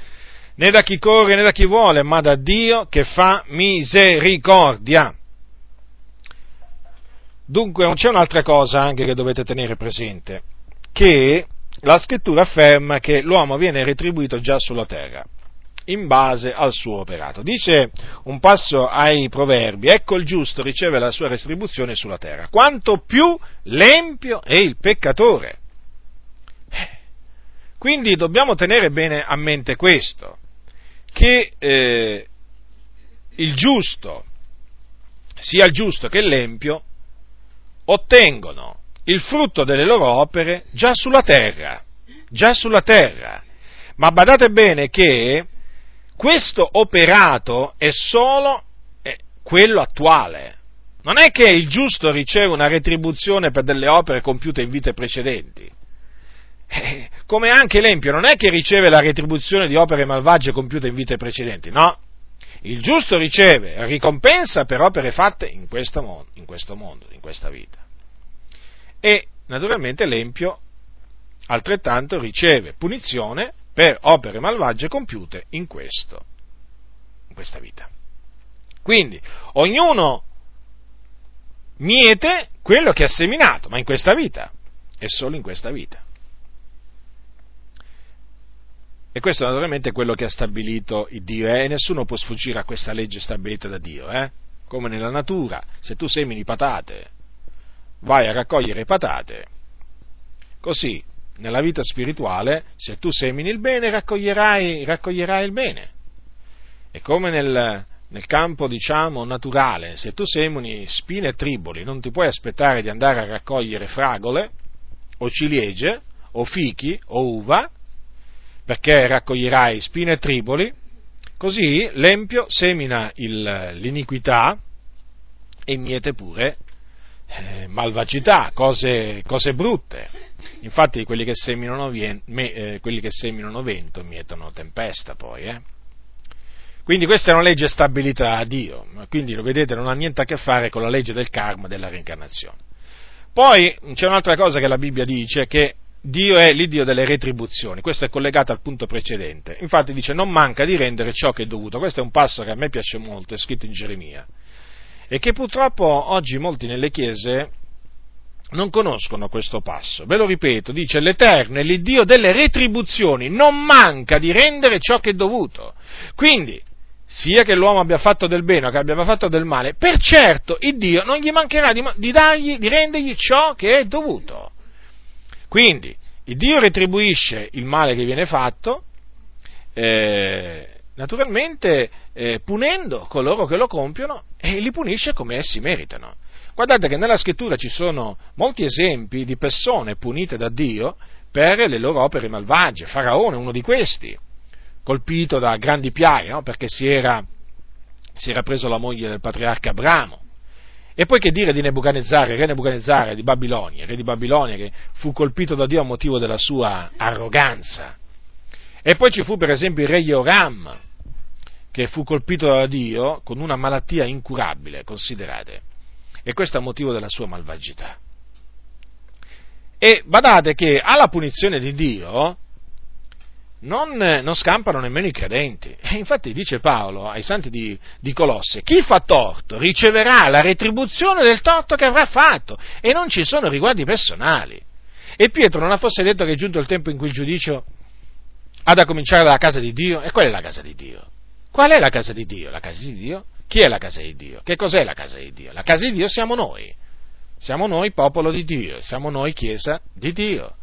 né da chi corre né da chi vuole, ma da Dio che fa misericordia. Dunque c'è un'altra cosa anche che dovete tenere presente, che la scrittura afferma che l'uomo viene retribuito già sulla terra in base al suo operato. Dice un passo ai proverbi, ecco il giusto riceve la sua retribuzione sulla terra, quanto più l'empio è il peccatore. Eh, quindi dobbiamo tenere bene a mente questo, che eh, il giusto, sia il giusto che l'empio, ottengono il frutto delle loro opere già sulla terra, già sulla terra. Ma badate bene che questo operato è solo eh, quello attuale. Non è che il giusto riceve una retribuzione per delle opere compiute in vite precedenti. Eh, come anche l'empio non è che riceve la retribuzione di opere malvagie compiute in vite precedenti, no. Il giusto riceve ricompensa per opere fatte in, in questo mondo, in questa vita. E naturalmente l'empio altrettanto riceve punizione per opere malvagie compiute in questo, in questa vita. Quindi ognuno miete quello che ha seminato, ma in questa vita, e solo in questa vita. E questo naturalmente è quello che ha stabilito il Dio, eh? e nessuno può sfuggire a questa legge stabilita da Dio, eh? come nella natura, se tu semini patate, vai a raccogliere patate, così nella vita spirituale, se tu semini il bene, raccoglierai, raccoglierai il bene. E come nel, nel campo, diciamo, naturale, se tu semini spine e triboli, non ti puoi aspettare di andare a raccogliere fragole, o ciliegie, o fichi, o uva, perché raccoglierai spine e triboli, così l'empio semina il, l'iniquità e miete pure eh, malvagità, cose, cose, brutte. Infatti quelli che, seminano, me, eh, quelli che seminano vento mietono tempesta poi. Eh. Quindi questa è una legge stabilita a Dio, quindi lo vedete non ha niente a che fare con la legge del karma della reincarnazione. Poi c'è un'altra cosa che la Bibbia dice, che Dio è l'Iddio delle retribuzioni, questo è collegato al punto precedente. Infatti dice non manca di rendere ciò che è dovuto, questo è un passo che a me piace molto, è scritto in Geremia, e che purtroppo oggi molti nelle chiese non conoscono questo passo. Ve lo ripeto, dice l'Eterno è l'Iddio delle retribuzioni, non manca di rendere ciò che è dovuto. Quindi, sia che l'uomo abbia fatto del bene o che abbia fatto del male, per certo il Dio non gli mancherà di, di, dargli, di rendergli ciò che è dovuto. Quindi, il Dio retribuisce il male che viene fatto, eh, naturalmente eh, punendo coloro che lo compiono e li punisce come essi meritano. Guardate che nella scrittura ci sono molti esempi di persone punite da Dio per le loro opere malvagie. Faraone uno di questi, colpito da grandi piaghe, no? perché si era, si era preso la moglie del patriarca Abramo. E poi che dire di Nebuchadnezzar, re Nebuchadnezzar di Babilonia, re di Babilonia che fu colpito da Dio a motivo della sua arroganza. E poi ci fu per esempio il re Joram, che fu colpito da Dio con una malattia incurabile, considerate. E questo a motivo della sua malvagità. E badate che alla punizione di Dio non, non, scampano nemmeno i credenti. E infatti dice Paolo ai santi di, di, Colosse, chi fa torto riceverà la retribuzione del torto che avrà fatto e non ci sono riguardi personali. E Pietro non ha forse detto che è giunto il tempo in cui il giudicio ha da cominciare dalla casa di Dio? E qual è la casa di Dio? Qual è la casa di Dio? La casa di Dio? Chi è la casa di Dio? Che cos'è la casa di Dio? La casa di Dio siamo noi. Siamo noi popolo di Dio, siamo noi chiesa di Dio.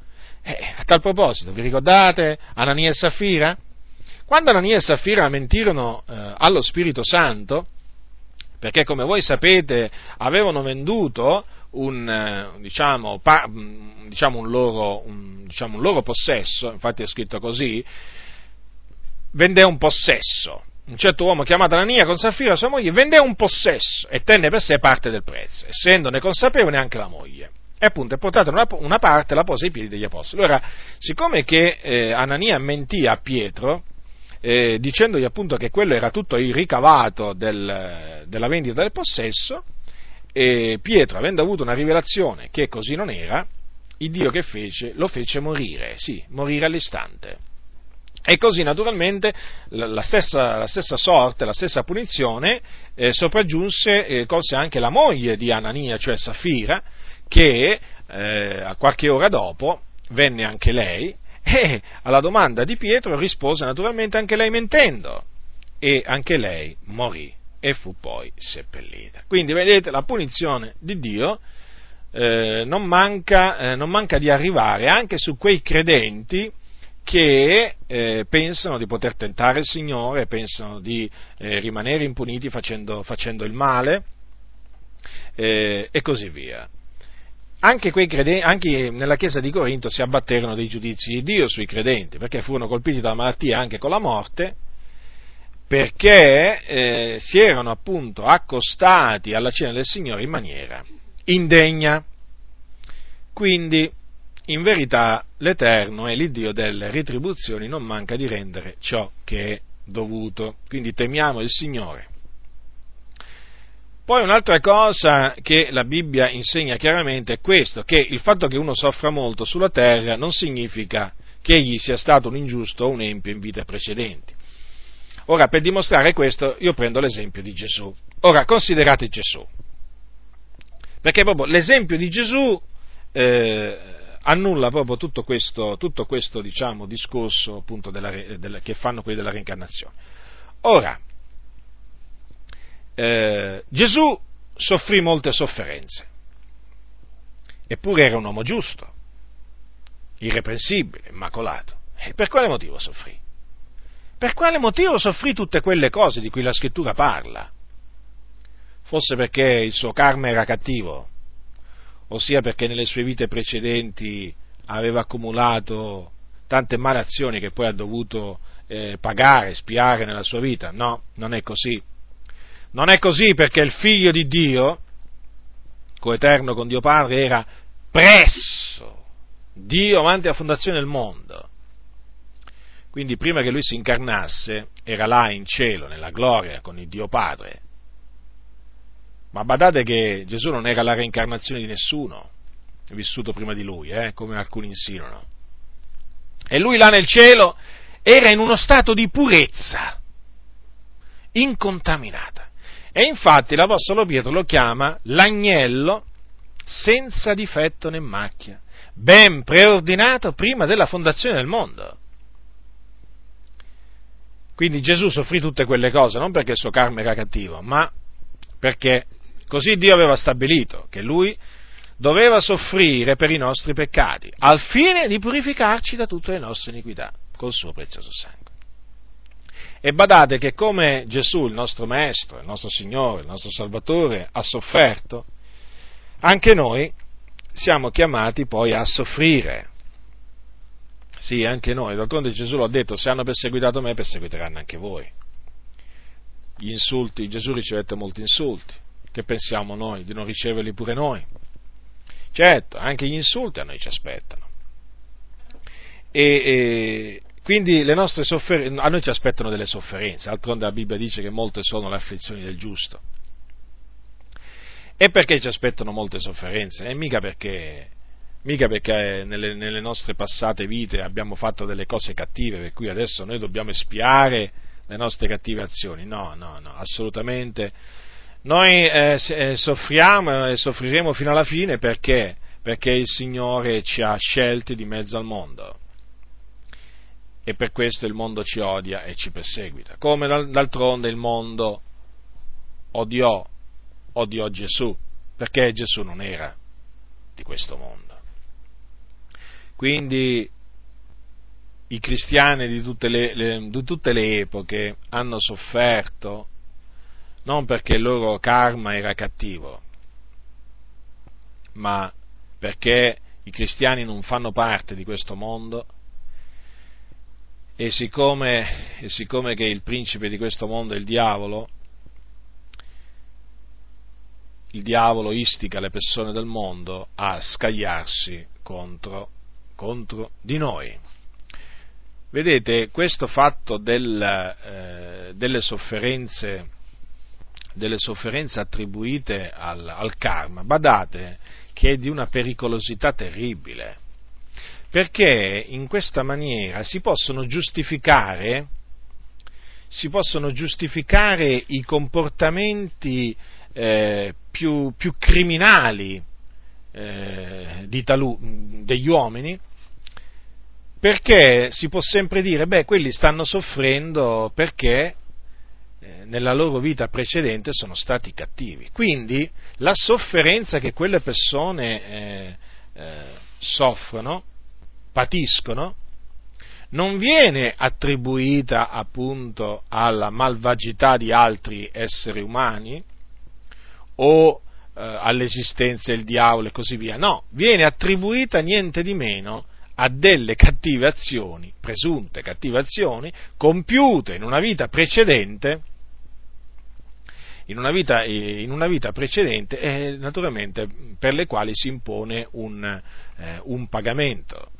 Eh, a tal proposito, vi ricordate Anania e Saffira? Quando Anania e Saffira mentirono eh, allo Spirito Santo, perché come voi sapete avevano venduto un, eh, diciamo, pa, mm, diciamo, un, loro, un, diciamo, un loro possesso, infatti è scritto così, vendè un possesso. Un certo uomo chiamato Anania con Saffira, sua moglie, vendè un possesso e tenne per sé parte del prezzo, essendone consapevole anche la moglie e appunto è portata una, una parte la posa ai piedi degli apostoli. Ora, siccome che eh, Anania mentì a Pietro, eh, dicendogli appunto che quello era tutto il ricavato del, della vendita del possesso, e Pietro, avendo avuto una rivelazione che così non era, il Dio che fece lo fece morire, sì, morire all'istante. E così naturalmente la stessa, la stessa sorte, la stessa punizione eh, sopraggiunse, eh, colse anche la moglie di Anania, cioè Safira, che eh, qualche ora dopo venne anche lei e alla domanda di Pietro rispose naturalmente anche lei mentendo e anche lei morì e fu poi seppellita. Quindi vedete la punizione di Dio eh, non, manca, eh, non, manca, di arrivare anche su quei credenti che eh, pensano di poter tentare il Signore, pensano di eh, rimanere impuniti facendo, facendo il male eh, e così via anche, credenti, anche, nella chiesa di Corinto si abbatterono dei giudizi di Dio sui credenti, perché furono colpiti dalla malattia anche con la morte, perché eh, si erano appunto accostati alla cena del Signore in maniera indegna. Quindi, in verità, l'Eterno è l'Iddio delle retribuzioni, non manca di rendere ciò che è dovuto. Quindi temiamo il Signore Poi un'altra cosa che la Bibbia insegna chiaramente è questo, che il fatto che uno soffra molto sulla terra non significa che egli sia stato un ingiusto o un empio in vite precedenti. Ora, per dimostrare questo, io prendo l'esempio di Gesù. Ora, considerate Gesù. Perché proprio l'esempio di Gesù eh, annulla proprio tutto questo, tutto questo diciamo, discorso appunto della, della, che fanno quelli della reincarnazione. Ora, eh, Gesù soffrì molte sofferenze, eppure era un uomo giusto, irreprensibile, immacolato. E per quale motivo soffrì? Per quale motivo soffrì tutte quelle cose di cui la scrittura parla? Forse perché il suo karma era cattivo, ossia perché nelle sue vite precedenti aveva accumulato tante male azioni che poi ha dovuto eh, pagare, spiare nella sua vita. No, non è così. Non è così perché il figlio di Dio, coeterno con Dio Padre, era presso Dio avanti alla fondazione del mondo. Quindi prima che lui si incarnasse era là in cielo, nella gloria, con il Dio Padre. Ma badate che Gesù non era la reincarnazione di nessuno, vissuto prima di lui, eh, come alcuni insinuano. E lui là nel cielo era in uno stato di purezza, incontaminata. E infatti l'Apostolo Pietro lo chiama l'agnello senza difetto né macchia, ben preordinato prima della fondazione del mondo. Quindi Gesù soffrì tutte quelle cose non perché il suo karma era cattivo, ma perché così Dio aveva stabilito che lui doveva soffrire per i nostri peccati, al fine di purificarci da tutte le nostre iniquità, col suo prezioso sangue. E badate che come Gesù, il nostro Maestro, il nostro Signore, il nostro Salvatore, ha sofferto, anche noi siamo chiamati poi a soffrire. Sì, anche noi. D'altronde Gesù l'ha detto, se hanno perseguitato me, perseguiteranno anche voi. Gli insulti, Gesù ricevette molti insulti. Che pensiamo noi di non riceverli pure noi? Certo, anche gli insulti a noi ci aspettano. E, e, quindi sofferenze, a noi ci aspettano delle sofferenze, d'altronde la Bibbia dice che molte sono le afflizioni del giusto. E perché ci aspettano molte sofferenze? E mica perché, mica perché nelle, nelle, nostre passate vite abbiamo fatto delle cose cattive, per cui adesso noi dobbiamo espiare le nostre cattive azioni. No, no, no, assolutamente. Noi eh, eh soffriamo e soffriremo fino alla fine perché? Perché il Signore ci ha scelti di mezzo al mondo e per questo il mondo ci odia e ci perseguita. Come d'altronde il mondo odiò, odiò Gesù, perché Gesù non era di questo mondo. Quindi i cristiani di tutte le, le, di tutte le epoche hanno sofferto non perché il loro karma era cattivo, ma perché i cristiani non fanno parte di questo mondo e siccome, e siccome che il principe di questo mondo è il diavolo, il diavolo istiga le persone del mondo a scagliarsi contro, contro di noi. Vedete, questo fatto del, eh, delle, sofferenze, delle, sofferenze, attribuite al, al karma, badate che è di una pericolosità terribile perché in questa maniera si possono giustificare, si possono giustificare i comportamenti eh, più, più, criminali eh, talu, degli uomini, perché si può sempre dire, beh, quelli stanno soffrendo perché eh, nella loro vita precedente sono stati cattivi. Quindi la sofferenza che quelle persone eh, eh, soffrono patiscono, non viene attribuita appunto alla malvagità di altri esseri umani o eh, all'esistenza del diavolo e così via, no, viene attribuita niente di meno a delle cattive azioni, presunte cattive azioni, compiute in una vita precedente, in una vita, in una vita precedente e naturalmente per le quali si impone un, eh, un pagamento.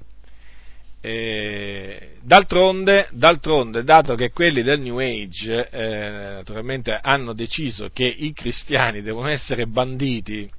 D'altronde, d'altronde, dato che quelli del New Age eh, naturalmente hanno deciso che i cristiani devono essere banditi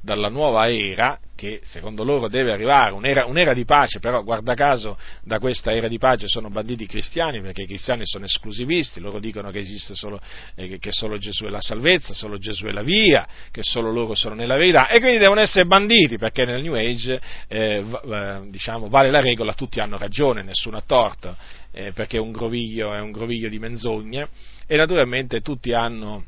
dalla nuova era, che secondo loro deve arrivare, un'era, un'era, di pace, però guarda caso da questa era di pace sono banditi i cristiani, perché i cristiani sono esclusivisti, loro dicono che esiste solo, eh, che solo Gesù è la salvezza, solo Gesù è la via, che solo loro sono nella verità, e quindi devono essere banditi, perché nel New Age eh, v- diciamo, vale la regola, tutti hanno ragione, nessuno ha torto, eh, perché un groviglio è un groviglio di menzogne, e naturalmente tutti hanno,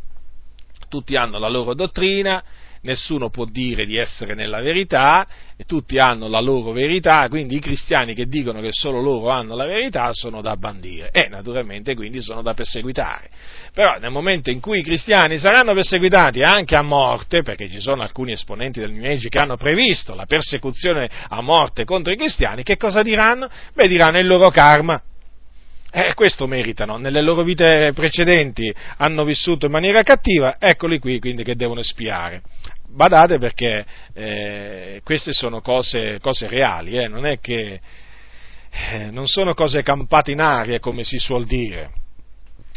tutti hanno la loro dottrina, nessuno può dire di essere nella verità, tutti hanno la loro verità, quindi i cristiani che dicono che solo loro hanno la verità sono da bandire e naturalmente quindi sono da perseguitare. Però nel momento in cui i cristiani saranno perseguitati anche a morte, perché ci sono alcuni esponenti del New Age che hanno previsto la persecuzione a morte contro i cristiani, che cosa diranno? Beh, diranno il loro karma. Eh, questo meritano, nelle loro vite precedenti hanno vissuto in maniera cattiva, eccoli qui quindi che devono spiare. Badate perché eh, queste sono cose, cose reali, eh, non che eh, non sono cose campate in aria come si suol dire.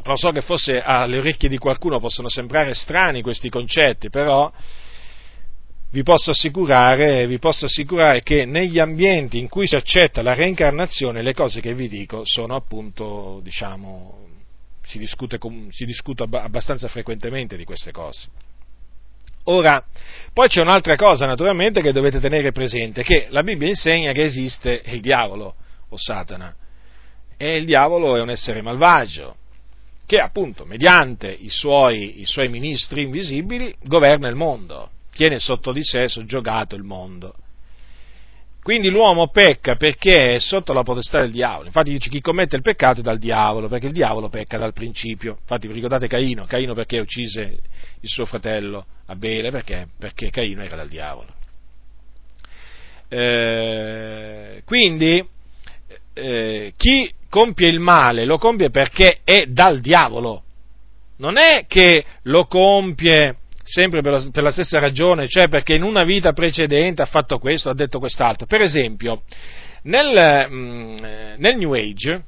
Lo so che forse alle orecchie di qualcuno possono sembrare strani questi concetti, però vi posso, vi posso assicurare, che negli ambienti in cui si accetta la reincarnazione le cose che vi dico sono appunto, diciamo, si discute, si discute abbastanza frequentemente di queste cose. Ora, poi c'è un'altra cosa naturalmente che dovete tenere presente, che la Bibbia insegna che esiste il diavolo o Satana e il diavolo è un essere malvagio che appunto mediante i suoi, i suoi ministri invisibili governa il mondo tiene sotto di sé soggiogato il mondo. Quindi l'uomo pecca perché è sotto la potestà del diavolo. Infatti dice chi commette il peccato è dal diavolo, perché il diavolo pecca dal principio. Infatti vi ricordate Caino? Caino perché uccise il suo fratello Abele? Perché? Perché Caino era dal diavolo. Eh, quindi eh, chi compie il male lo compie perché è dal diavolo. Non è che lo compie sempre per la, per la, stessa ragione, cioè perché in una vita precedente ha fatto questo, ha detto quest'altro. Per esempio, nel, mm, nel New Age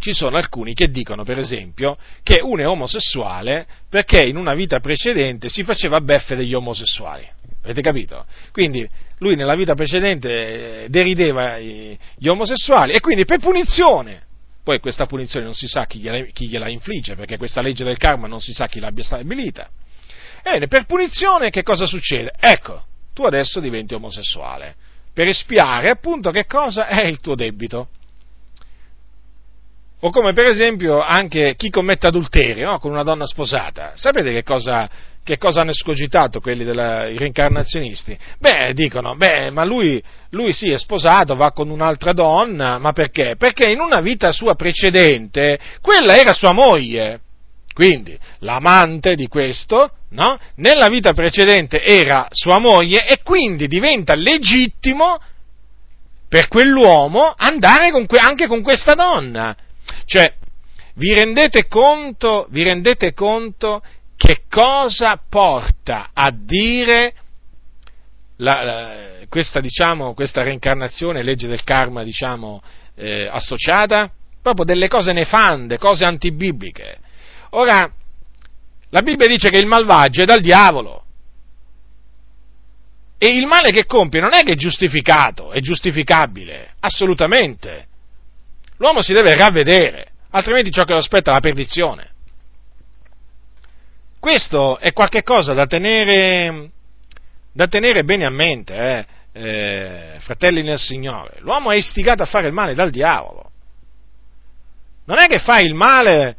ci sono alcuni che dicono, per esempio, che uno è omosessuale perché in una vita precedente si faceva beffe degli omosessuali. Avete capito? Quindi lui nella vita precedente eh, derideva gli omosessuali e quindi per punizione poi questa punizione non si sa chi gliela, chi gliela, infligge, perché questa legge del karma non si sa chi l'abbia stabilita. Ebbene, per punizione che cosa succede? Ecco, tu adesso diventi omosessuale, per espiare appunto che cosa è il tuo debito. O come per esempio anche chi commette adulterio no? con una donna sposata. Sapete che cosa, che cosa hanno escogitato quelli dei reincarnazionisti? Beh, dicono, beh, ma lui, lui sì è sposato, va con un'altra donna, ma perché? Perché in una vita sua precedente quella era sua moglie. Quindi l'amante di questo, no? nella vita precedente era sua moglie e quindi diventa legittimo per quell'uomo andare con que- anche con questa donna. Cioè, vi rendete conto, vi rendete conto che cosa porta a dire la, la, questa, diciamo, questa, reincarnazione, legge del karma, diciamo, eh, associata? Proprio delle cose nefande, cose antibibliche. Ora, la Bibbia dice che il malvagio è dal diavolo. E il male che compie non è che è giustificato, è giustificabile, assolutamente. L'uomo si deve ravvedere, altrimenti ciò che lo aspetta è la perdizione. Questo è qualcosa da tenere, da tenere bene a mente, eh, eh, fratelli nel Signore. L'uomo è istigato a fare il male dal diavolo. Non è che fa il male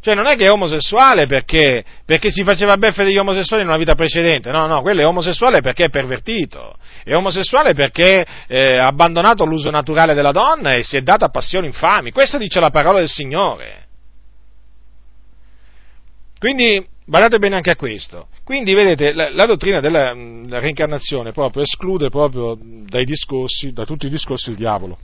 cioè non è che è omosessuale perché, perché, si faceva beffe degli omosessuali in una vita precedente, no, no, quello è omosessuale perché è pervertito, è omosessuale perché eh, ha abbandonato l'uso naturale della donna e si è dato a passioni infami, questo dice la parola del Signore. Quindi badate bene anche a questo. Quindi vedete, la, la dottrina della, della reincarnazione proprio esclude proprio dai discorsi, da tutti i discorsi il diavolo.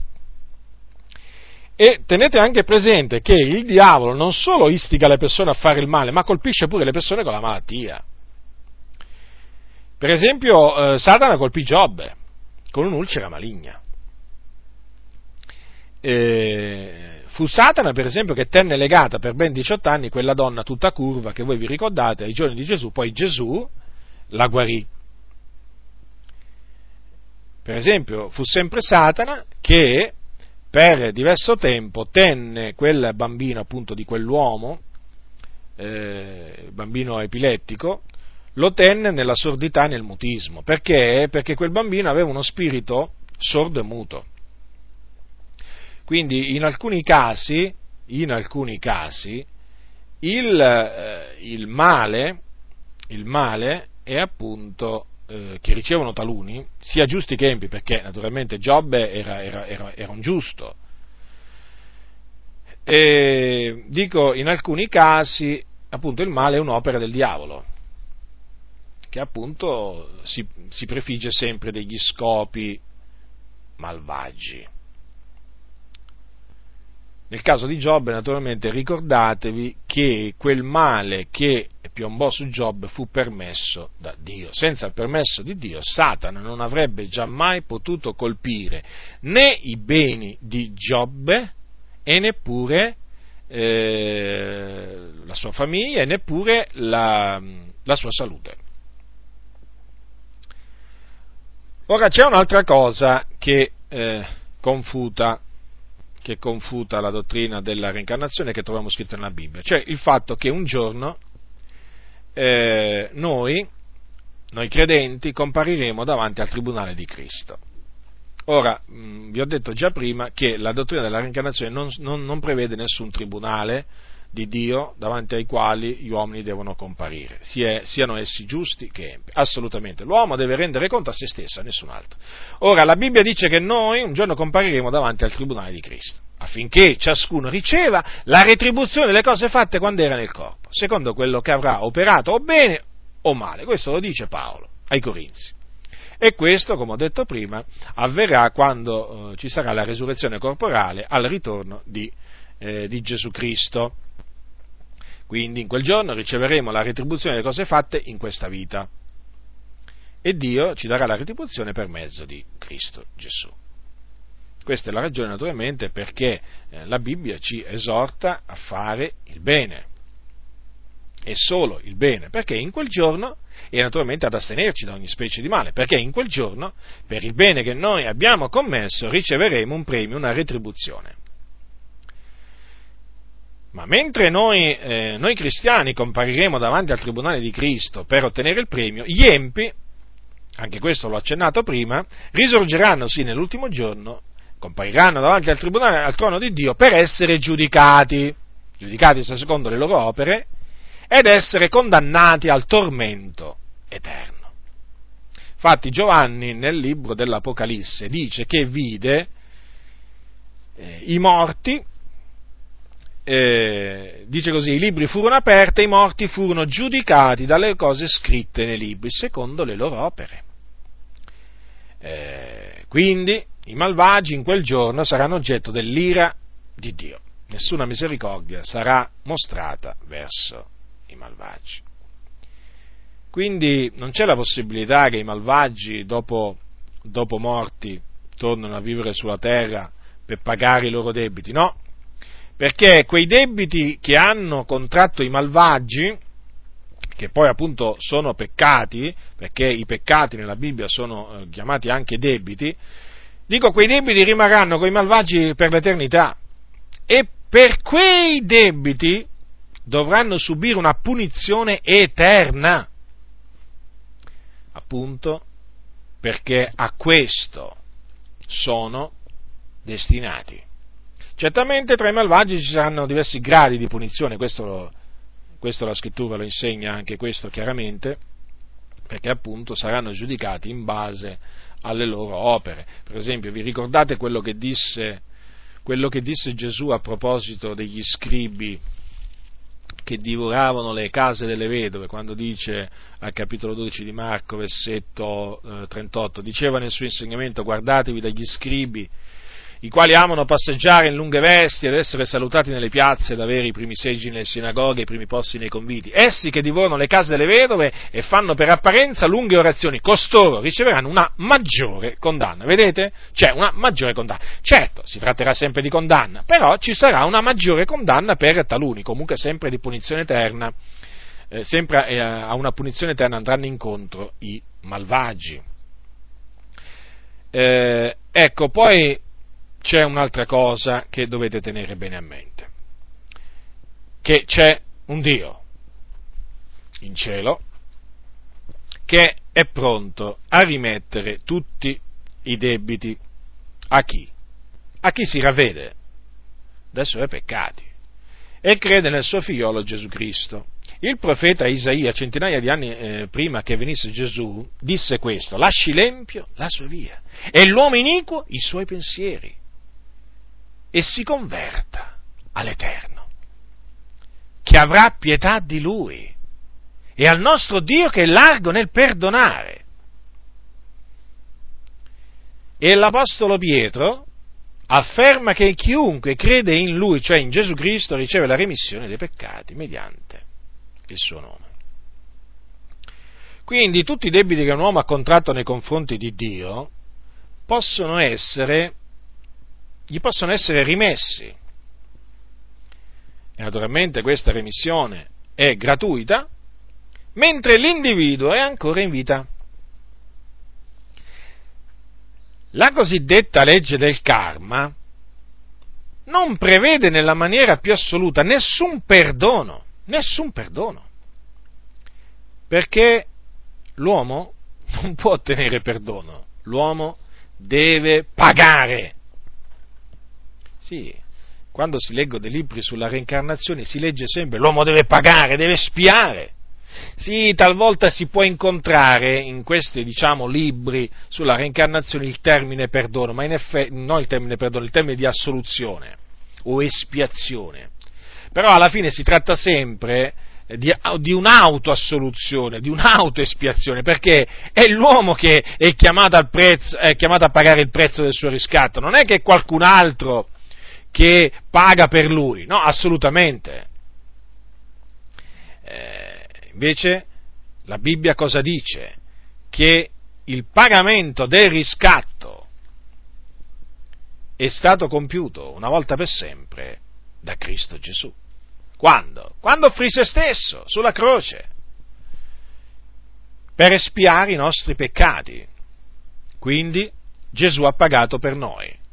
E tenete anche presente che il diavolo non solo istiga le persone a fare il male, ma colpisce pure le persone con la malattia. Per esempio, eh, Satana colpì Giobbe con un'ulcera maligna. eh, fu Satana, per esempio, che tenne legata per ben 18 anni quella donna tutta curva che voi vi ricordate ai giorni di Gesù, poi Gesù la guarì. Per esempio, fu sempre Satana che per diverso tempo tenne quel bambino appunto di quell'uomo, eh, bambino epilettico, lo tenne nella sordità e nel mutismo. Perché? Perché quel bambino aveva uno spirito sordo e muto. Quindi in alcuni casi, in alcuni casi il, eh, il, male, il male è appunto eh, che ricevono taluni, sia giusti che empi, perché naturalmente Giobbe era, era, era, era un giusto. E dico, in alcuni casi, appunto, il male è un'opera del diavolo, che appunto si, si prefigge sempre degli scopi malvagi. Nel caso di Giobbe, naturalmente, ricordatevi che quel male che piombò su Giobbe fu permesso da Dio. Senza il permesso di Dio, Satana non avrebbe giammai potuto colpire né i beni di Giobbe e neppure eh, la sua famiglia e neppure la, la sua salute. Ora c'è un'altra cosa che eh, confuta che confuta la dottrina della reincarnazione che troviamo scritta nella Bibbia, cioè il fatto che un giorno eh, noi, noi credenti, compariremo davanti al tribunale di Cristo. Ora, mh, vi ho detto già prima che la dottrina della reincarnazione non, non, non prevede nessun tribunale di Dio davanti ai quali gli uomini devono comparire, siano essi giusti che empi. Assolutamente. L'uomo deve rendere conto a se stesso, a nessun altro. Ora, la Bibbia dice che noi un giorno compariremo davanti al tribunale di Cristo, affinché ciascuno riceva la retribuzione delle cose fatte quando era nel corpo, secondo quello che avrà operato o bene o male. Questo lo dice Paolo ai Corinzi. E questo, come ho detto prima, avverrà quando eh, ci sarà la resurrezione corporale al ritorno di, eh, di Gesù Cristo. Quindi in quel giorno riceveremo la retribuzione delle cose fatte in questa vita e Dio ci darà la retribuzione per mezzo di Cristo Gesù. Questa è la ragione naturalmente perché eh, la Bibbia ci esorta a fare il bene e solo il bene, perché in quel giorno, e naturalmente ad astenerci da ogni specie di male, perché in quel giorno, per il bene che noi abbiamo commesso, riceveremo un premio, una retribuzione. Ma mentre noi, eh, noi, cristiani compariremo davanti al tribunale di Cristo per ottenere il premio, gli empi, anche questo l'ho accennato prima, risorgeranno sì nell'ultimo giorno, compariranno davanti al tribunale, al trono di Dio, per essere giudicati, giudicati secondo le loro opere, ed essere condannati al tormento eterno. Infatti Giovanni nel libro dell'Apocalisse dice che vide eh, i morti eh, dice così, i libri furono aperti e i morti furono giudicati dalle cose scritte nei libri, secondo le loro opere. Eh, quindi i malvagi in quel giorno saranno oggetto dell'ira di Dio. Nessuna misericordia sarà mostrata verso i malvagi. Quindi non c'è la possibilità che i malvagi, dopo, dopo morti, tornino a vivere sulla terra per pagare i loro debiti, no, perché quei debiti che hanno contratto i malvagi, che poi appunto sono peccati, perché i peccati nella Bibbia sono eh, chiamati anche debiti, dico quei debiti rimarranno con i malvagi per l'eternità e per quei debiti dovranno subire una punizione eterna, appunto perché a questo sono destinati. Certamente tra i malvagi ci saranno diversi gradi di punizione, questo, lo, questo la scrittura lo insegna anche questo chiaramente, perché appunto saranno giudicati in base alle loro opere. Per esempio, vi ricordate quello che disse, quello che disse Gesù a proposito degli scribi che divoravano le case delle vedove, quando dice al capitolo 12 di Marco, versetto eh, 38, diceva nel suo insegnamento guardatevi dagli scribi i quali amano passeggiare in lunghe vesti ed essere salutati nelle piazze ed avere i primi seggi nelle sinagoghe, i primi posti nei conviti. Essi che divorano le case delle vedove e fanno per apparenza lunghe orazioni, costoro riceveranno una maggiore condanna. Vedete? C'è una maggiore condanna. Certo, si tratterà sempre di condanna, però ci sarà una maggiore condanna per taluni, comunque sempre di punizione eterna. Eh, sempre eh, a una punizione eterna andranno incontro i malvagi. Eh, ecco, poi c'è un'altra cosa che dovete tenere bene a mente, che c'è un Dio in cielo che è pronto a rimettere tutti i debiti a chi? A chi si ravvede dai suoi peccati e crede nel suo figliolo Gesù Cristo. Il profeta Isaia, centinaia di anni eh, prima che venisse Gesù, disse questo, lasci l'empio la sua via e l'uomo iniquo i suoi pensieri e si converta all'Eterno, che avrà pietà di lui e al nostro Dio che è largo nel perdonare. E l'Apostolo Pietro afferma che chiunque crede in lui, cioè in Gesù Cristo, riceve la remissione dei peccati mediante il suo nome. Quindi tutti i debiti che un uomo ha contratto nei confronti di Dio possono essere gli possono essere rimessi. E naturalmente questa remissione è gratuita, mentre l'individuo è ancora in vita. La cosiddetta legge del karma non prevede nella maniera più assoluta nessun perdono, nessun perdono, perché l'uomo non può ottenere perdono, l'uomo deve pagare sì, quando si leggono dei libri sulla reincarnazione si legge sempre l'uomo deve pagare, deve spiare. Sì, talvolta si può incontrare in questi, diciamo, libri sulla reincarnazione il termine perdono, ma in effetti, non il termine perdono, il termine di assoluzione o espiazione. Però alla fine si tratta sempre di, di un'autoassoluzione, di un'autoespiazione, perché è l'uomo che è chiamato, prezzo, è chiamato, a pagare il prezzo del suo riscatto, non è che qualcun altro che paga per lui, no, assolutamente. Eh, invece la Bibbia cosa dice? Che il pagamento del riscatto è stato compiuto una volta per sempre da Cristo Gesù. Quando? Quando offrì se stesso sulla croce per espiare i nostri peccati. Quindi Gesù ha pagato per noi.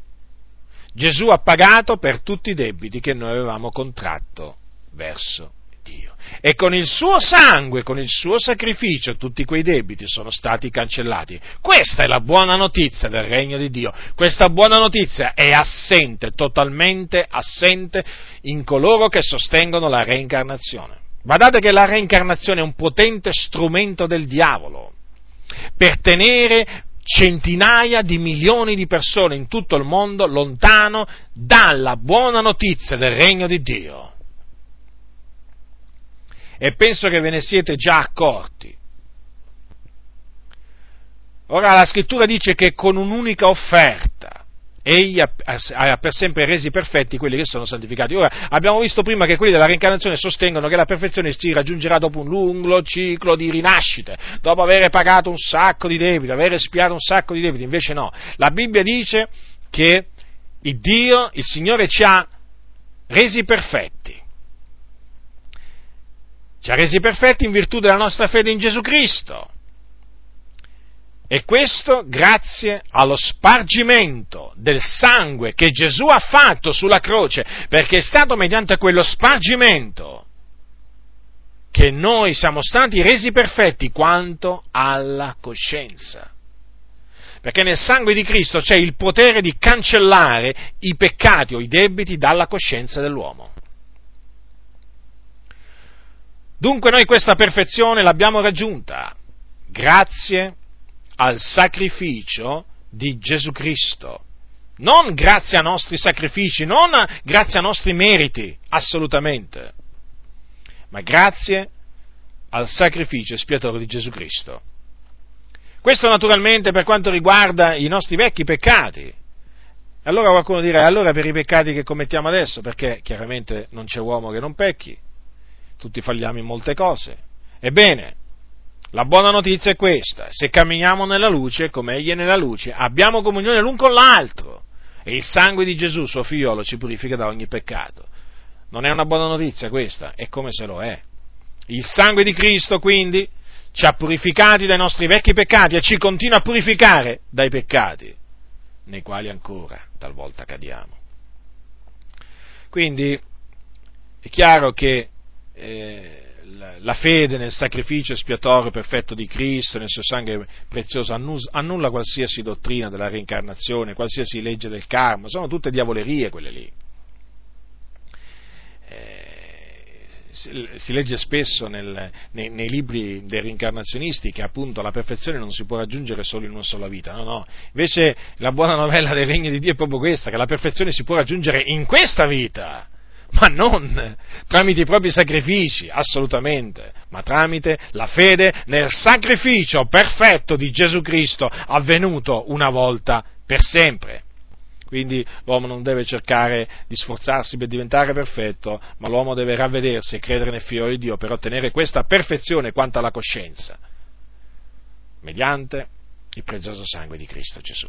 Gesù ha pagato per tutti i debiti che noi avevamo contratto verso Dio. E con il suo sangue, con il suo sacrificio, tutti quei debiti sono stati cancellati. Questa è la buona notizia del regno di Dio. Questa buona notizia è assente, totalmente assente in coloro che sostengono la reincarnazione. Guardate che la reincarnazione è un potente strumento del diavolo per tenere centinaia di milioni di persone in tutto il mondo lontano dalla buona notizia del regno di Dio. E penso che ve ne siete già accorti. Ora la scrittura dice che con un'unica offerta egli ha, per sempre resi perfetti quelli che sono santificati. Ora, abbiamo visto prima che quelli della reincarnazione sostengono che la perfezione si raggiungerà dopo un lungo ciclo di rinascite, dopo aver pagato un sacco di debiti, aver espiato un sacco di debiti, invece no. La Bibbia dice che il Dio, il Signore ci ha resi perfetti. Ci ha resi perfetti in virtù della nostra fede in Gesù Cristo. E questo grazie allo spargimento del sangue che Gesù ha fatto sulla croce, perché è stato mediante quello spargimento che noi siamo stati resi perfetti quanto alla coscienza. Perché nel sangue di Cristo c'è il potere di cancellare i peccati o i debiti dalla coscienza dell'uomo. Dunque noi questa perfezione l'abbiamo raggiunta grazie al sacrificio di Gesù Cristo. Non grazie a nostri sacrifici, non grazie a nostri meriti, assolutamente, ma grazie al sacrificio espiatorio di Gesù Cristo. Questo naturalmente per quanto riguarda i nostri vecchi peccati, Allora qualcuno dirà, allora per i peccati che commettiamo adesso, perché chiaramente non c'è uomo che non pecchi, tutti falliamo in molte cose. Ebbene, la buona notizia è questa, se camminiamo nella luce, come egli è nella luce, abbiamo comunione l'un con l'altro e il sangue di Gesù, suo figliolo, ci purifica da ogni peccato. Non è una buona notizia questa? È come se lo è. Il sangue di Cristo, quindi, ci ha purificati dai nostri vecchi peccati e ci continua a purificare dai peccati nei quali ancora talvolta cadiamo. Quindi è chiaro che eh, la fede nel sacrificio espiatorio perfetto di Cristo, nel suo sangue prezioso, annulla qualsiasi dottrina della reincarnazione, qualsiasi legge del karma, sono tutte diavolerie quelle lì. Eh, si legge spesso nel, nei, nei, libri dei reincarnazionisti che appunto la perfezione non si può raggiungere solo in una sola vita, no, no. Invece la buona novella del regno di Dio è proprio questa, che la perfezione si può raggiungere in questa vita, ma non tramite i propri sacrifici, assolutamente, ma tramite la fede nel sacrificio perfetto di Gesù Cristo avvenuto una volta per sempre. Quindi l'uomo non deve cercare di sforzarsi per diventare perfetto, ma l'uomo deve ravvedersi e credere nel Figlio di Dio per ottenere questa perfezione quanto alla coscienza, mediante il prezioso sangue di Cristo Gesù.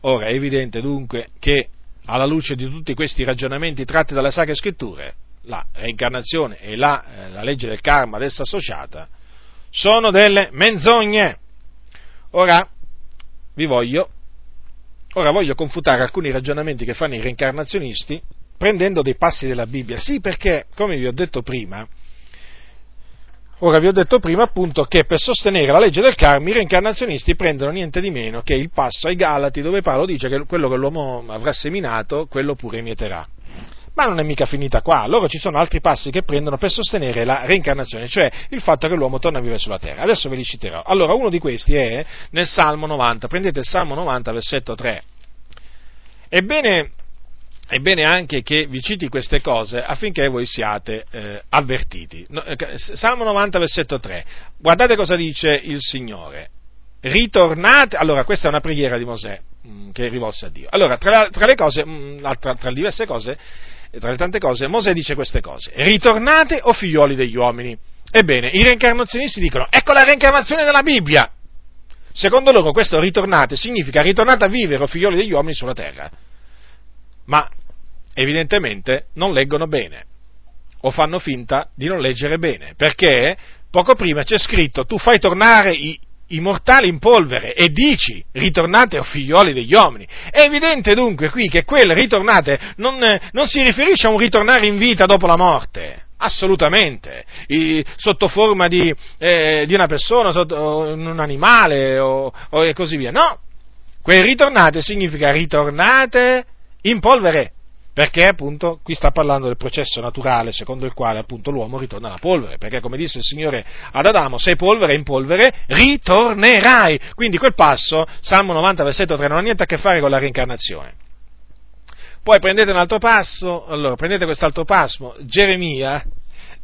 Ora è evidente dunque che alla luce di tutti questi ragionamenti tratti dalle Sacre Scritture, la reincarnazione e la, eh, la legge del karma ad essa associata sono delle menzogne. Ora vi voglio Ora voglio confutare alcuni ragionamenti che fanno i reincarnazionisti prendendo dei passi della Bibbia. Sì, perché, come vi ho detto prima, ora vi ho detto prima appunto che per sostenere la legge del karma i reincarnazionisti prendono niente di meno che il passo ai Galati dove Paolo dice che quello che l'uomo avrà seminato, quello pure mieterà. Ma non è mica finita qua, loro ci sono altri passi che prendono per sostenere la reincarnazione, cioè il fatto che l'uomo torna a vivere sulla terra. Adesso ve li citerò. Allora, uno di questi è nel Salmo 90, prendete il Salmo 90, versetto 3. Ebbene, è bene anche che vi citi queste cose affinché voi siate eh, avvertiti. Eh, Salmo 90, versetto 3. Guardate cosa dice il Signore. Ritornate, allora questa è una preghiera di Mosè mh, mm, che rivolse a Dio. Allora, tra, tra le cose, mh, mm, tra, tra diverse cose, tra le tante cose, Mosè dice queste cose. Ritornate o figlioli degli uomini. Ebbene, i reincarnazionisti dicono, ecco la reincarnazione della Bibbia. Secondo loro questo ritornate significa ritornate a vivere o figlioli degli uomini sulla terra. Ma evidentemente non leggono bene o fanno finta di non leggere bene, perché poco prima c'è scritto tu fai tornare i, i mortali in polvere e dici ritornate o figlioli degli uomini. È evidente dunque qui che quel ritornate non, non si riferisce a un ritornare in vita dopo la morte, assolutamente, I, sotto forma di, eh, di una persona, sotto, un animale o, o, e così via. No, quel ritornate significa ritornate in polvere perché appunto qui sta parlando del processo naturale secondo il quale appunto l'uomo ritorna alla polvere, perché come disse il Signore ad Adamo, sei polvere in polvere ritornerai. Quindi quel passo, Salmo 90 versetto 3, non ha niente a che fare con la reincarnazione. Poi prendete un altro passo, allora prendete quest'altro passo, Geremia,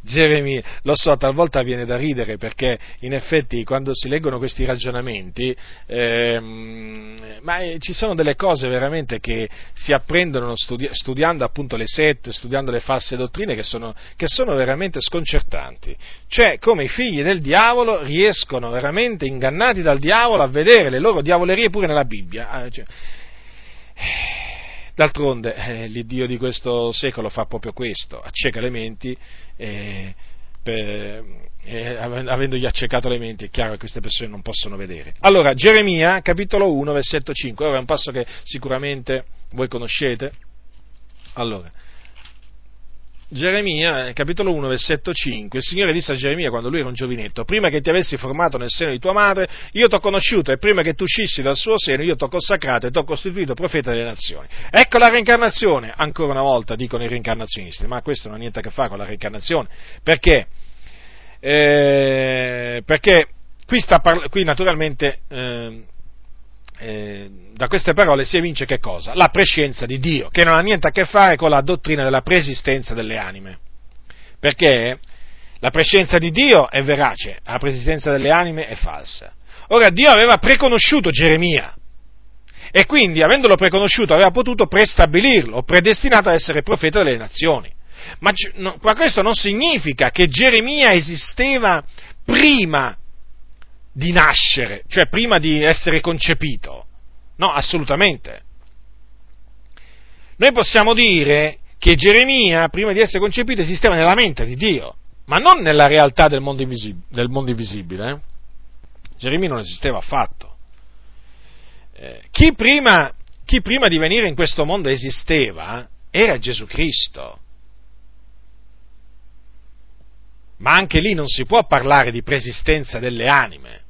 Geremia, lo so, talvolta viene da ridere perché in effetti quando si leggono questi ragionamenti, ehm, ma eh, ci sono delle cose veramente che si apprendono studi- studiando appunto le sette, studiando le false dottrine che sono, che sono veramente sconcertanti. Cioè come i figli del diavolo riescono veramente ingannati dal diavolo a vedere le loro diavolerie pure nella Bibbia. Ah, cioè, D'altronde eh, l'Iddio di questo secolo fa proprio questo, acceca le menti e per, eh, avendogli accecato le menti è chiaro che queste persone non possono vedere. Allora, Geremia, capitolo 1, versetto 5, ora è un passo che sicuramente voi conoscete. Allora, Geremia, capitolo 1, versetto 5, il Signore disse a Geremia quando lui era un giovinetto, prima che ti avessi formato nel seno di tua madre, io ti ho conosciuto e prima che tu uscissi dal suo seno, io ti ho consacrato e ti ho costituito profeta delle nazioni. Ecco la reincarnazione, ancora una volta dicono i reincarnazionisti, ma questo non ha niente a che fare con la reincarnazione, perché? Eh, perché qui, sta, qui naturalmente eh, eh, da queste parole si evince che cosa? La prescienza di Dio, che non ha niente a che fare con la dottrina della preesistenza delle anime. Perché la prescienza di Dio è verace, la preesistenza delle anime è falsa. Ora Dio aveva preconosciuto Geremia e quindi, avendolo preconosciuto, aveva potuto prestabilirlo, predestinato ad essere profeta delle nazioni. Ma, ma questo non significa che Geremia esisteva prima di nascere, cioè prima di essere concepito. No, assolutamente. Noi possiamo dire che Geremia, prima di essere concepito, esisteva nella mente di Dio, ma non nella realtà del mondo, invisib- del mondo invisibile. Eh? Geremia non esisteva affatto. Eh, chi, prima, chi prima di venire in questo mondo esisteva era Gesù Cristo. Ma anche lì non si può parlare di preesistenza delle anime,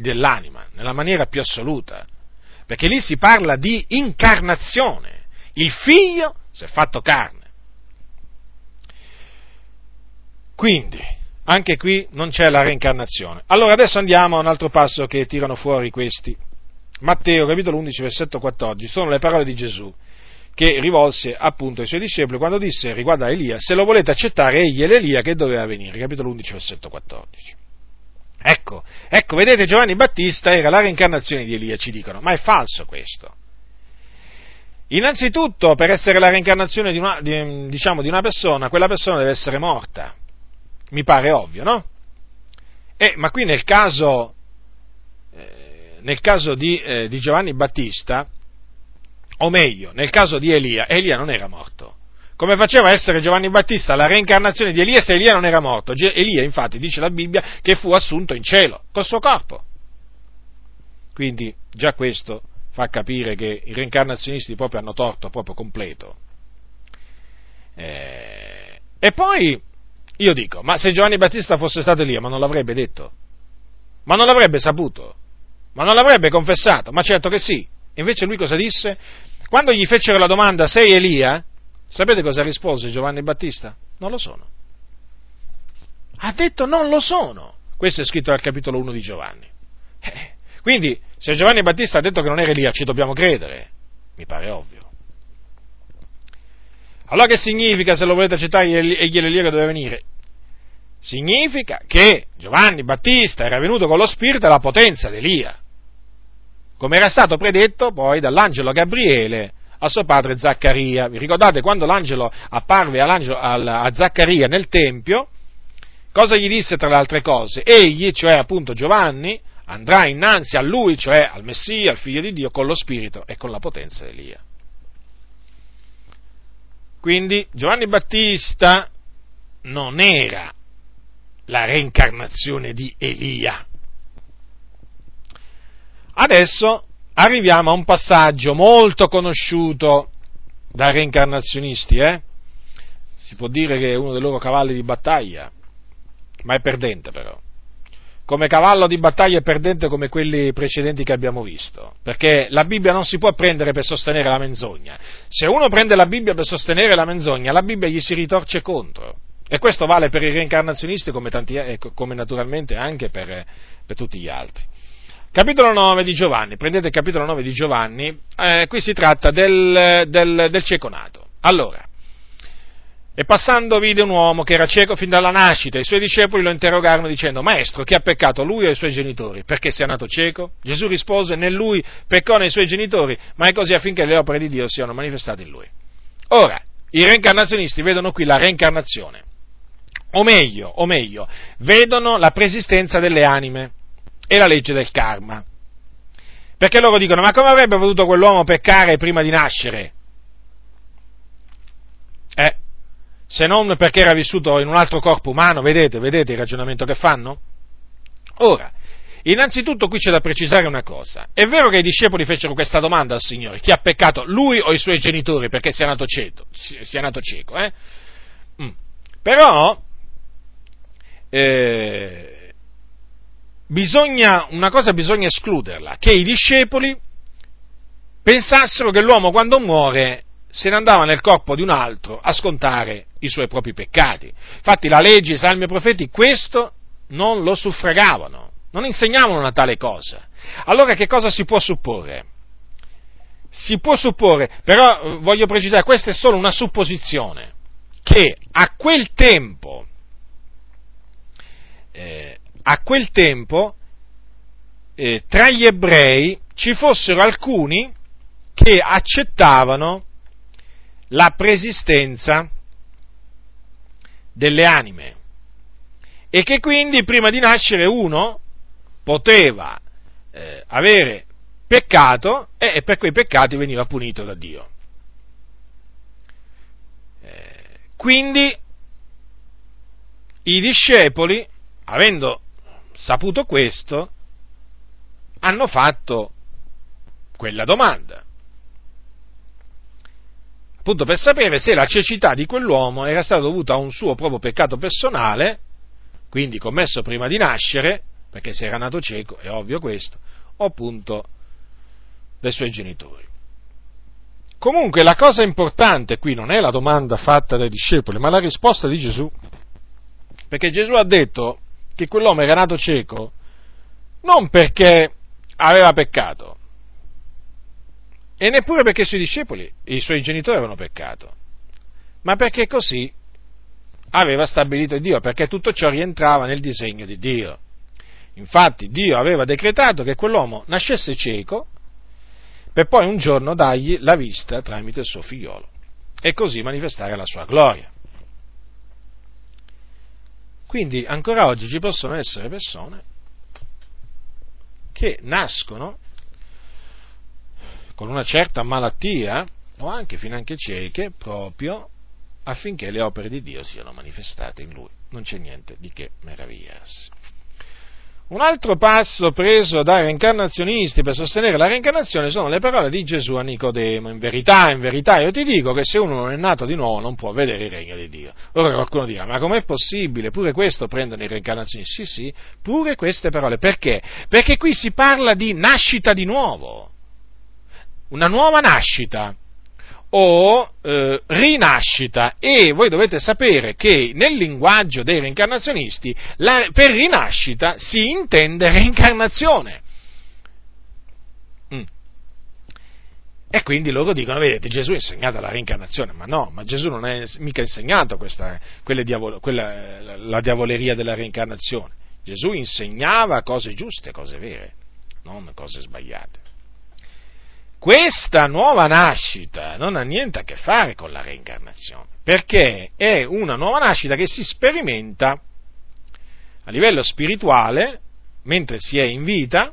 dell'anima, nella maniera più assoluta, perché lì si parla di incarnazione. Il figlio si è fatto carne. Quindi, anche qui non c'è la reincarnazione. Allora adesso andiamo a un altro passo che tirano fuori questi. Matteo capitolo 11 versetto 14 sono le parole di Gesù che rivolse appunto ai suoi discepoli quando disse riguardo a Elia, se lo volete accettare egli è l'Elia che doveva venire, capitolo 11 versetto 14. Ecco, ecco, vedete Giovanni Battista era la reincarnazione di Elia, ci dicono, ma è falso questo. Innanzitutto, per essere la reincarnazione di una, di, diciamo, di una persona, quella persona deve essere morta. Mi pare ovvio, no? Eh, ma qui nel caso, eh, nel caso di, eh, di Giovanni Battista, o meglio, nel caso di Elia, Elia non era morto. Come faceva a essere Giovanni Battista la reincarnazione di Elia se Elia non era morto? Elia, infatti, dice la Bibbia che fu assunto in cielo col suo corpo. Quindi già questo fa capire che i reincarnazionisti proprio hanno torto proprio completo. Eh, e poi io dico, ma se Giovanni Battista fosse stato Elia, ma non l'avrebbe detto? Ma non l'avrebbe saputo? Ma non l'avrebbe confessato? Ma certo che sì. Invece lui cosa disse? Quando gli fecero la domanda, sei Elia? Sapete cosa rispose Giovanni Battista? Non lo sono. Ha detto non lo sono. Questo è scritto al capitolo 1 di Giovanni. Eh, quindi, se Giovanni Battista ha detto che non era Elia, ci dobbiamo credere. Mi pare ovvio. Allora che significa, se lo volete accettare, egli l'Elia che doveva venire? Significa che Giovanni Battista era venuto con lo spirito e la potenza di Elia come era stato predetto poi dall'angelo Gabriele a suo padre Zaccaria. Vi ricordate quando l'angelo apparve a Zaccaria nel Tempio, cosa gli disse tra le altre cose? Egli, cioè appunto Giovanni, andrà innanzi a lui, cioè al Messia, al figlio di Dio, con lo spirito e con la potenza di Elia. Quindi Giovanni Battista non era la reincarnazione di Elia, Adesso arriviamo a un passaggio molto conosciuto dai reincarnazionisti, eh? si può dire che è uno dei loro cavalli di battaglia, ma è perdente però. Come cavallo di battaglia è perdente come quelli precedenti che abbiamo visto, perché la Bibbia non si può prendere per sostenere la menzogna. Se uno prende la Bibbia per sostenere la menzogna, la Bibbia gli si ritorce contro. E questo vale per i reincarnazionisti come, tanti, eh, come naturalmente anche per, per tutti gli altri. Capitolo 9 di Giovanni, prendete il capitolo 9 di Giovanni, eh, qui si tratta del, del, del cieco nato. Allora, e passando vide un uomo che era cieco fin dalla nascita, i suoi discepoli lo interrogarono dicendo, Maestro, chi ha peccato, lui o i suoi genitori, perché sia nato cieco? Gesù rispose, né lui peccò nei suoi genitori, ma è così affinché le opere di Dio siano manifestate in lui. Ora, i reincarnazionisti vedono qui la reincarnazione, o meglio, o meglio, vedono la preesistenza delle anime e la legge del karma. Perché loro dicono, ma come avrebbe potuto quell'uomo peccare prima di nascere? Eh, se non perché era vissuto in un altro corpo umano, vedete, vedete il ragionamento che fanno? Ora, innanzitutto qui c'è da precisare una cosa. È vero che i discepoli fecero questa domanda al Signore, chi ha peccato, lui o i suoi genitori, perché sia nato cieco, sia nato cieco eh? Mm. Però, eh, bisogna, una cosa bisogna escluderla, che i discepoli pensassero che l'uomo quando muore se ne andava nel corpo di un altro a scontare i suoi propri peccati. Infatti la legge, i salmi e i profeti questo non lo suffragavano, non insegnavano una tale cosa. Allora che cosa si può supporre? Si può supporre, però voglio precisare, questa è solo una supposizione, che a quel tempo eh, a quel tempo eh, tra gli ebrei ci fossero alcuni che accettavano la preesistenza delle anime e che quindi prima di nascere uno poteva eh, avere peccato e per quei peccati veniva punito da Dio. Eh, quindi i discepoli, avendo saputo questo, hanno fatto quella domanda. Appunto per sapere se la cecità di quell'uomo era stata dovuta a un suo proprio peccato personale, quindi commesso prima di nascere, perché se era nato cieco, è ovvio questo, o appunto dai suoi genitori. Comunque la cosa importante qui non è la domanda fatta dai discepoli, ma la risposta di Gesù. Perché Gesù ha detto che quell'uomo era nato cieco non perché aveva peccato, e neppure perché i suoi discepoli, i suoi genitori avevano peccato, ma perché così aveva stabilito Dio, perché tutto ciò rientrava nel disegno di Dio. Infatti Dio aveva decretato che quell'uomo nascesse cieco per poi un giorno dargli la vista tramite il suo figliolo e così manifestare la sua gloria. Quindi ancora oggi ci possono essere persone che nascono con una certa malattia o anche finanche cieche proprio affinché le opere di Dio siano manifestate in lui. Non c'è niente di che meravigliarsi. Un altro passo preso dai reincarnazionisti per sostenere la reincarnazione sono le parole di Gesù a Nicodemo. In verità, in verità, io ti dico che se uno non è nato di nuovo non può vedere il regno di Ora Ora qualcuno dirà, ma com'è possibile? Pure questo prendono i reincarnazionisti? Sì, sì, pure queste parole. Perché? Perché qui si parla di nascita di nuovo. Una nuova nascita o eh, rinascita e voi dovete sapere che nel linguaggio dei reincarnazionisti la, per rinascita si intende reincarnazione. Mm. E quindi loro dicono, vedete, Gesù ha insegnato la reincarnazione, ma no, ma Gesù non ha mica insegnato questa, diavolo, quella, la diavoleria della reincarnazione. Gesù insegnava cose giuste, cose vere, non cose sbagliate. Questa nuova nascita non ha niente a che fare con la reincarnazione, perché è una nuova nascita che si sperimenta a livello spirituale mentre si è in vita.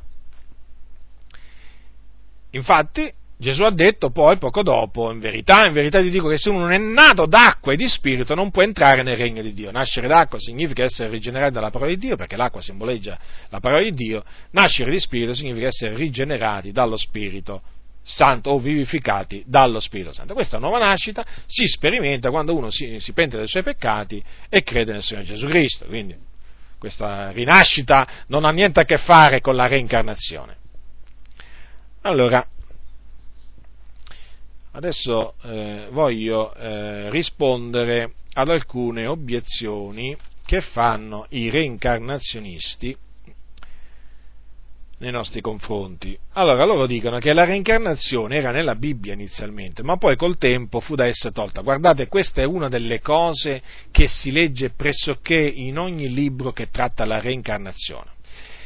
Infatti Gesù ha detto poi poco dopo, in verità, in verità ti dico che se uno non è nato d'acqua e di spirito non può entrare nel regno di Dio. Nascere d'acqua significa essere rigenerato dalla parola di Dio, perché l'acqua simboleggia la parola di Dio. Nascere di spirito significa essere rigenerati dallo spirito Santo o vivificati dallo Spirito Santo. Questa nuova nascita si sperimenta quando uno si, si pente dei suoi peccati e crede nel Signore Gesù Cristo. Quindi questa rinascita non ha niente a che fare con la reincarnazione. Allora, adesso eh, voglio eh, rispondere ad alcune obiezioni che fanno i reincarnazionisti nei nostri confronti. Allora loro dicono che la reincarnazione era nella Bibbia inizialmente, ma poi col tempo fu da essa tolta. Guardate, questa è una delle cose che si legge pressoché in ogni libro che tratta la reincarnazione.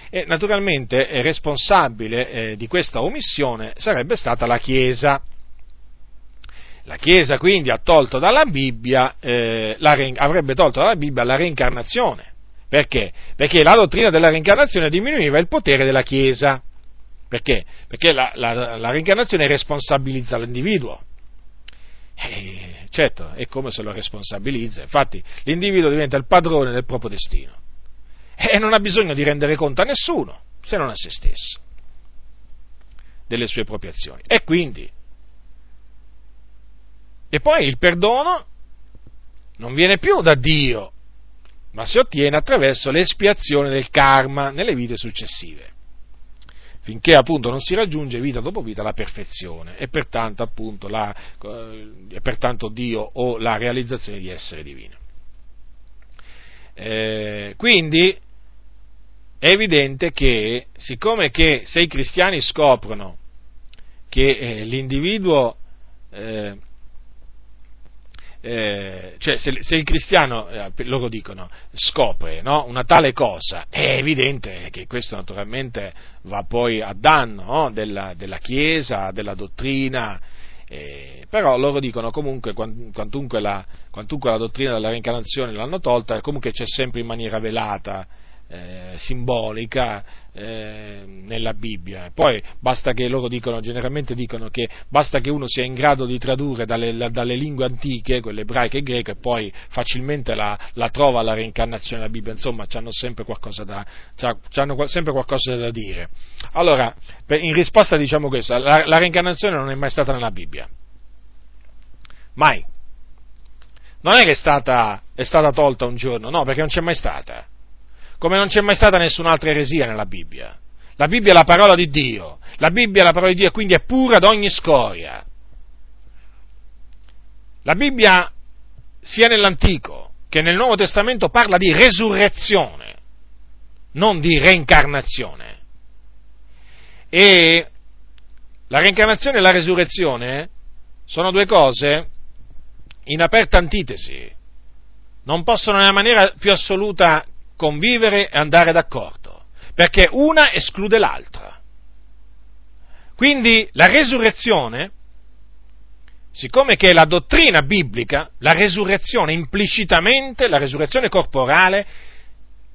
E naturalmente è responsabile eh, di questa omissione sarebbe stata la Chiesa. La Chiesa quindi Bibbia, eh, la, avrebbe tolto dalla Bibbia la reincarnazione perché? Perché la dottrina della reincarnazione diminuiva il potere della Chiesa. Perché? Perché la, la, la reincarnazione responsabilizza l'individuo. Eh, certo, è come se lo responsabilizza. Infatti l'individuo diventa il padrone del proprio destino. E non ha bisogno di rendere conto a nessuno, se non a se stesso, delle sue proprie azioni. E quindi, e poi il perdono non viene più da Dio, ma si ottiene attraverso l'espiazione del karma nelle vite successive, finché appunto non si raggiunge vita dopo vita la perfezione e pertanto, appunto, la, eh, e pertanto Dio o la realizzazione di essere divino. Eh, quindi è evidente che, siccome che se i cristiani scoprono che eh, l'individuo eh, eh, cioè se, se, il cristiano, eh, loro dicono, scopre no, una tale cosa, è evidente che questo naturalmente va poi a danno no, della, della, Chiesa, della dottrina, eh, però loro dicono comunque quantunque la, quantunque la dottrina della reincarnazione l'hanno tolta, comunque c'è sempre in maniera velata eh, simbolica eh, nella Bibbia. Poi basta che loro dicono, generalmente dicono che basta che uno sia in grado di tradurre dalle, dalle lingue antiche, quelle ebraiche e greche, e poi facilmente la, la trova la reincarnazione nella Bibbia, insomma, hanno sempre qualcosa da, sempre qualcosa da dire. Allora, per, in risposta diciamo questo, la, la reincarnazione non è mai stata nella Bibbia. Mai. Non è che è stata, è stata tolta un giorno, no, perché non c'è mai stata come non c'è mai stata nessun'altra eresia nella Bibbia. La Bibbia è la parola di Dio, la Bibbia è la parola di Dio quindi è pura ad ogni scoria. La Bibbia, sia nell'Antico che nel Nuovo Testamento, parla di resurrezione, non di reincarnazione. E la reincarnazione e la resurrezione sono due cose in aperta antitesi, non possono nella maniera più assoluta convivere e andare d'accordo, perché una esclude l'altra. Quindi la resurrezione, siccome che è la dottrina biblica, la resurrezione implicitamente, la resurrezione corporale,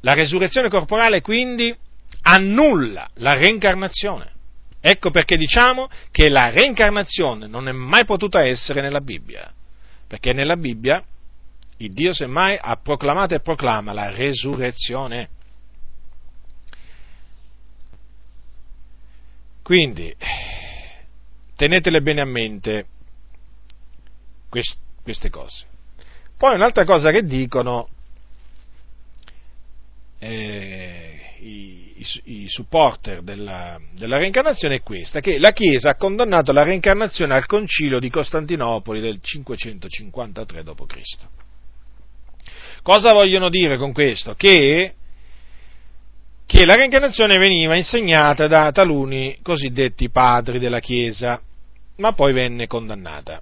la resurrezione corporale quindi annulla la reincarnazione. Ecco perché diciamo che la reincarnazione non è mai potuta essere nella Bibbia, perché nella Bibbia il Dio semmai ha proclamato e proclama la resurrezione. Quindi, tenetele bene a mente queste cose. Poi un'altra cosa che dicono eh, i, i, i, supporter della, della, reincarnazione è questa, che la Chiesa ha condannato la reincarnazione al concilio di Costantinopoli del 553 d.C. Cosa vogliono dire con questo? Che, che la reincarnazione veniva insegnata da taluni cosiddetti padri della Chiesa, ma poi venne condannata.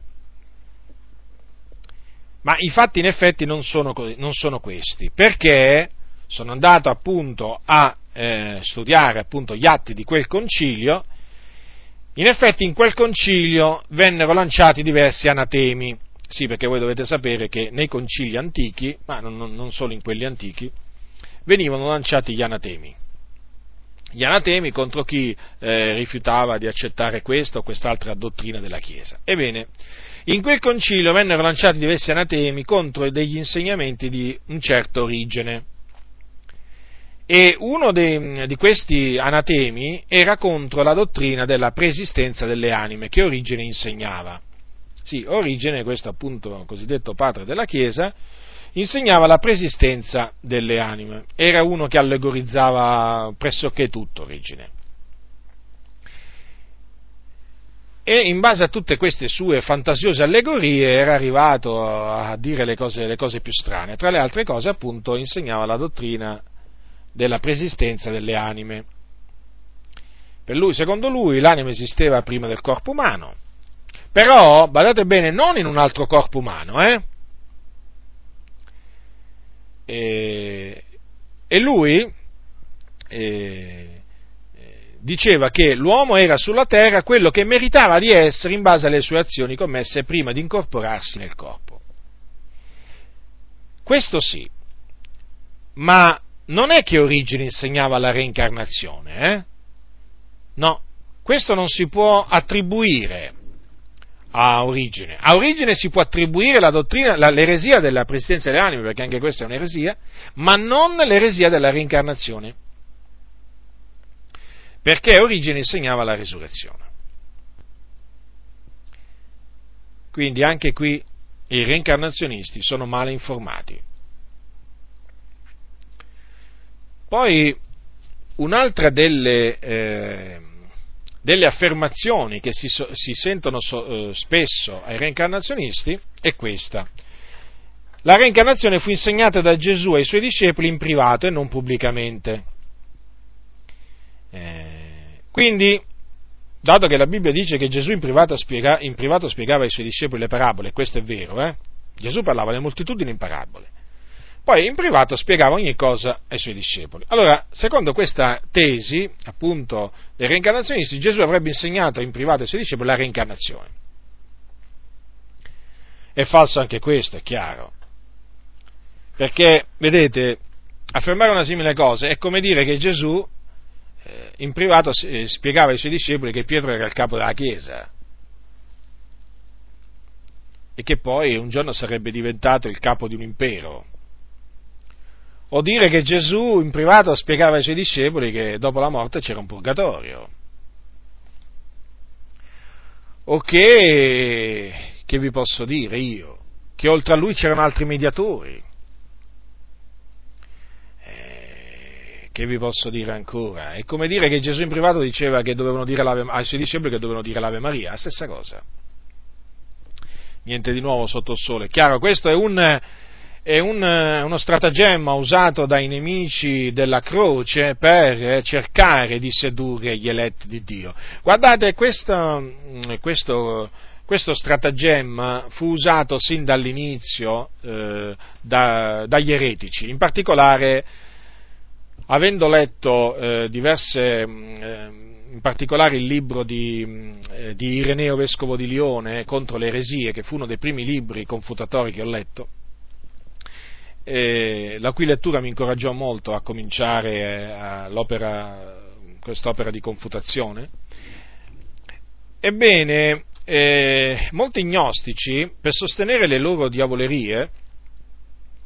Ma i fatti in effetti non sono, non sono questi, perché sono andato appunto a eh, studiare appunto gli atti di quel concilio, in effetti in quel concilio vennero lanciati diversi anatemi sì, perché voi dovete sapere che nei concili antichi, ma non, non solo in quelli antichi, venivano lanciati gli anatemi. Gli anatemi contro chi eh, rifiutava di accettare questa o quest'altra dottrina della Chiesa. Ebbene, in quel concilio vennero lanciati diversi anatemi contro degli insegnamenti di un certo origine. E uno de, di questi anatemi era contro la dottrina della preesistenza delle anime che Origene insegnava. Sì, Origene, questo appunto cosiddetto padre della Chiesa, insegnava la preesistenza delle anime. Era uno che allegorizzava pressoché tutto Origene. E in base a tutte queste sue fantasiose allegorie era arrivato a dire le cose, le cose più strane. Tra le altre cose, appunto, insegnava la dottrina della preesistenza delle anime. Lui, secondo lui, l'anima esisteva prima del corpo umano però, badate bene, non in un altro corpo umano, eh? E, e lui eh, diceva che l'uomo era sulla terra quello che meritava di essere in base alle sue azioni commesse prima di incorporarsi nel corpo. Questo sì, ma non è che Origine insegnava la reincarnazione, eh? No, questo non si può attribuire a origine. A origine si può attribuire la dottrina, la, l'eresia della presidenza delle anime, perché anche questa è un'eresia, ma non l'eresia della reincarnazione. Perché origine insegnava la risurrezione. Quindi anche qui i reincarnazionisti sono male informati. Poi un'altra delle, eh, delle affermazioni che si, si sentono so, eh, spesso ai reincarnazionisti è questa. La reincarnazione fu insegnata da Gesù ai suoi discepoli in privato e non pubblicamente. Eh, quindi, dato che la Bibbia dice che Gesù in privato, spiega, in privato, spiegava ai suoi discepoli le parabole, questo è vero, eh? Gesù parlava alle moltitudini in parabole. Poi in privato spiegava ogni cosa ai suoi discepoli. Allora, secondo questa tesi, appunto, dei reincarnazionisti, Gesù avrebbe insegnato in privato ai suoi discepoli la reincarnazione. È falso anche questo, è chiaro. Perché, vedete, affermare una simile cosa è come dire che Gesù eh, in privato eh, spiegava ai suoi discepoli che Pietro era il capo della Chiesa e che poi un giorno sarebbe diventato il capo di un impero o dire che Gesù in privato spiegava ai suoi discepoli che dopo la morte c'era un purgatorio, o che, che vi posso dire io, che oltre a lui c'erano altri mediatori, eh, che vi posso dire ancora? È come dire che Gesù in privato diceva ai suoi discepoli che dovevano dire l'Ave Maria, la stessa cosa. Niente di nuovo sotto il sole. Chiaro, questo è un, è un, uno stratagemma usato dai nemici della croce per cercare di sedurre gli eletti di Dio. Guardate, questo, questo, questo stratagemma fu usato sin dall'inizio eh, da, dagli eretici, in particolare avendo letto eh, diverse, eh, in particolare il libro di, eh, di Ireneo Vescovo di Lione contro le eresie, che fu uno dei primi libri confutatori che ho letto, eh, la cui lettura mi incoraggiò molto a cominciare eh, quest'opera di confutazione. Ebbene, eh, molti gnostici, per sostenere le loro diavolerie,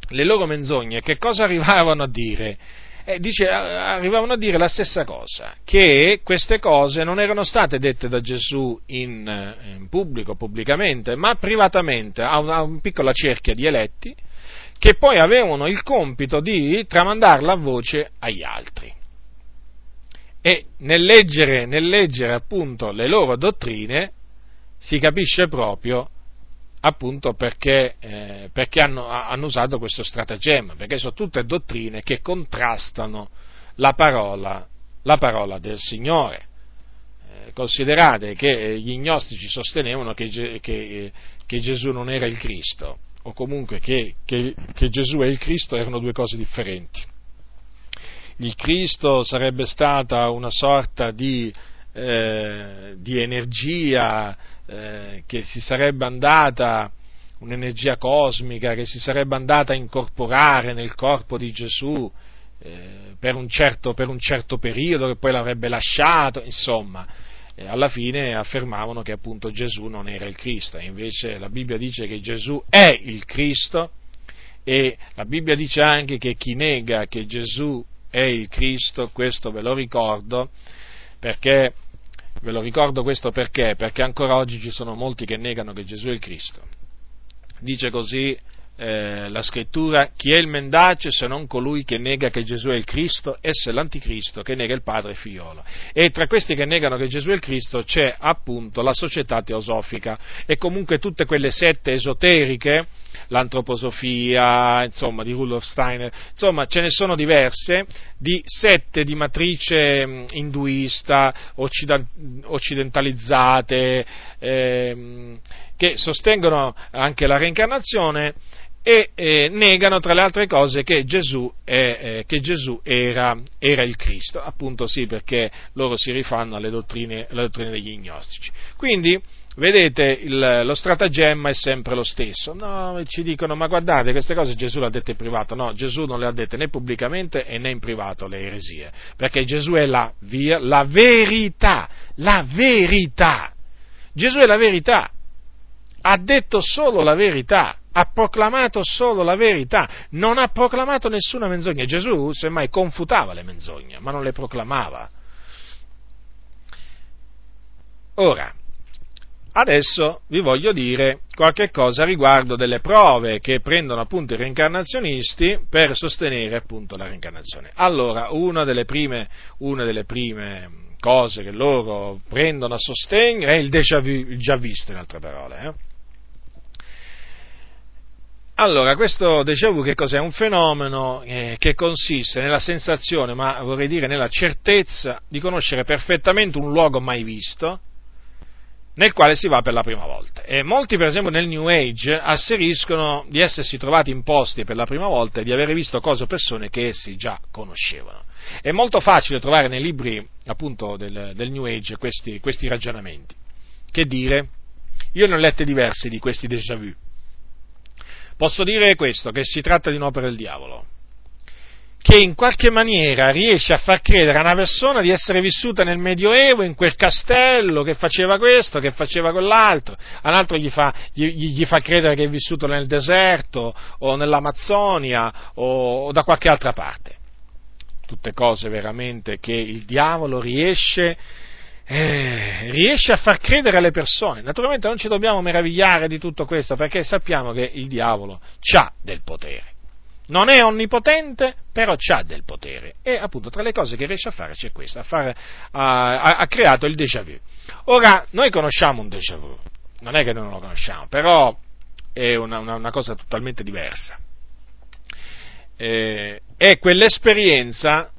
le loro menzogne, che cosa arrivavano a dire? Eh, dice, arrivavano a dire la stessa cosa, che queste cose non erano state dette da Gesù in, in pubblico, pubblicamente, ma privatamente a una, a una piccola cerchia di eletti, che poi avevano il compito di tramandarla a voce agli altri. E nel leggere, nel leggere appunto le loro dottrine si capisce proprio appunto perché, eh, perché hanno, hanno, usato questo stratagemma, perché sono tutte dottrine che contrastano la parola, la parola del Signore. Eh, considerate che gli gnostici sostenevano che, che, che Gesù non era il Cristo, o comunque che, che, che Gesù e il Cristo erano due cose differenti. Il Cristo sarebbe stata una sorta di, eh, di energia eh, che si sarebbe andata, un'energia cosmica che si sarebbe andata a incorporare nel corpo di Gesù eh, per, un certo, per un certo periodo, che poi l'avrebbe lasciato, insomma alla fine affermavano che appunto Gesù non era il Cristo, invece la Bibbia dice che Gesù è il Cristo e la Bibbia dice anche che chi nega che Gesù è il Cristo, questo ve lo ricordo, perché ve lo ricordo questo perché? Perché ancora oggi ci sono molti che negano che Gesù è il Cristo. Dice così eh, la scrittura, chi è il mendace se non colui che nega che Gesù è il Cristo, esso è l'anticristo che nega il Padre e Figliolo. E tra questi che negano che Gesù è il Cristo c'è appunto la società teosofica e comunque tutte quelle sette esoteriche, l'antroposofia, insomma, di Rudolf Steiner, insomma, ce ne sono diverse, di sette di matrice induista, occidentalizzate, eh, che sostengono anche la reincarnazione e eh, negano tra le altre cose che Gesù, è, eh, che Gesù era, era, il Cristo, appunto sì perché loro si rifanno alle dottrine, alle dottrine degli gnostici. Quindi, vedete, il, lo stratagemma è sempre lo stesso. No, ci dicono, ma guardate, queste cose Gesù le ha dette in privato. No, Gesù non le ha dette né pubblicamente né in privato le eresie, perché Gesù è la via, la verità, la verità. Gesù è la verità, ha detto solo la verità ha proclamato solo la verità, non ha proclamato nessuna menzogna. Gesù semmai confutava le menzogne, ma non le proclamava. Ora, adesso vi voglio dire qualche cosa riguardo delle prove che prendono appunto i reincarnazionisti per sostenere appunto la reincarnazione. Allora, una delle prime, una delle prime cose che loro prendono a sostegno è il déjà vu, il già visto in altre parole. Eh? Allora, questo déjà vu che cos'è? Un fenomeno eh, che consiste nella sensazione, ma vorrei dire nella certezza di conoscere perfettamente un luogo mai visto nel quale si va per la prima volta. E molti, per esempio, nel New Age asseriscono di essersi trovati in posti per la prima volta e di avere visto cose o persone che essi già conoscevano. È molto facile trovare nei libri, appunto, del, del New Age questi, questi ragionamenti. Che dire? Io ne ho lette diverse di questi déjà vu. Posso dire questo, che si tratta di un'opera del diavolo che in qualche maniera riesce a far credere a una persona di essere vissuta nel Medioevo, in quel castello, che faceva questo, che faceva quell'altro, a un altro gli fa, gli, gli fa credere che è vissuto nel deserto o nell'Amazzonia o, o da qualche altra parte. Tutte cose veramente che il diavolo riesce eh, riesce a far credere alle persone. Naturalmente non ci dobbiamo meravigliare di tutto questo perché sappiamo che il diavolo ha del potere non è onnipotente, però ha del potere. E appunto tra le cose che riesce a fare c'è questa, fare, ha, ha, creato il déjà vu. Ora, noi conosciamo un déjà vu, non è che noi non lo conosciamo, però è una, una, una cosa totalmente diversa. Eh, è quell'esperienza,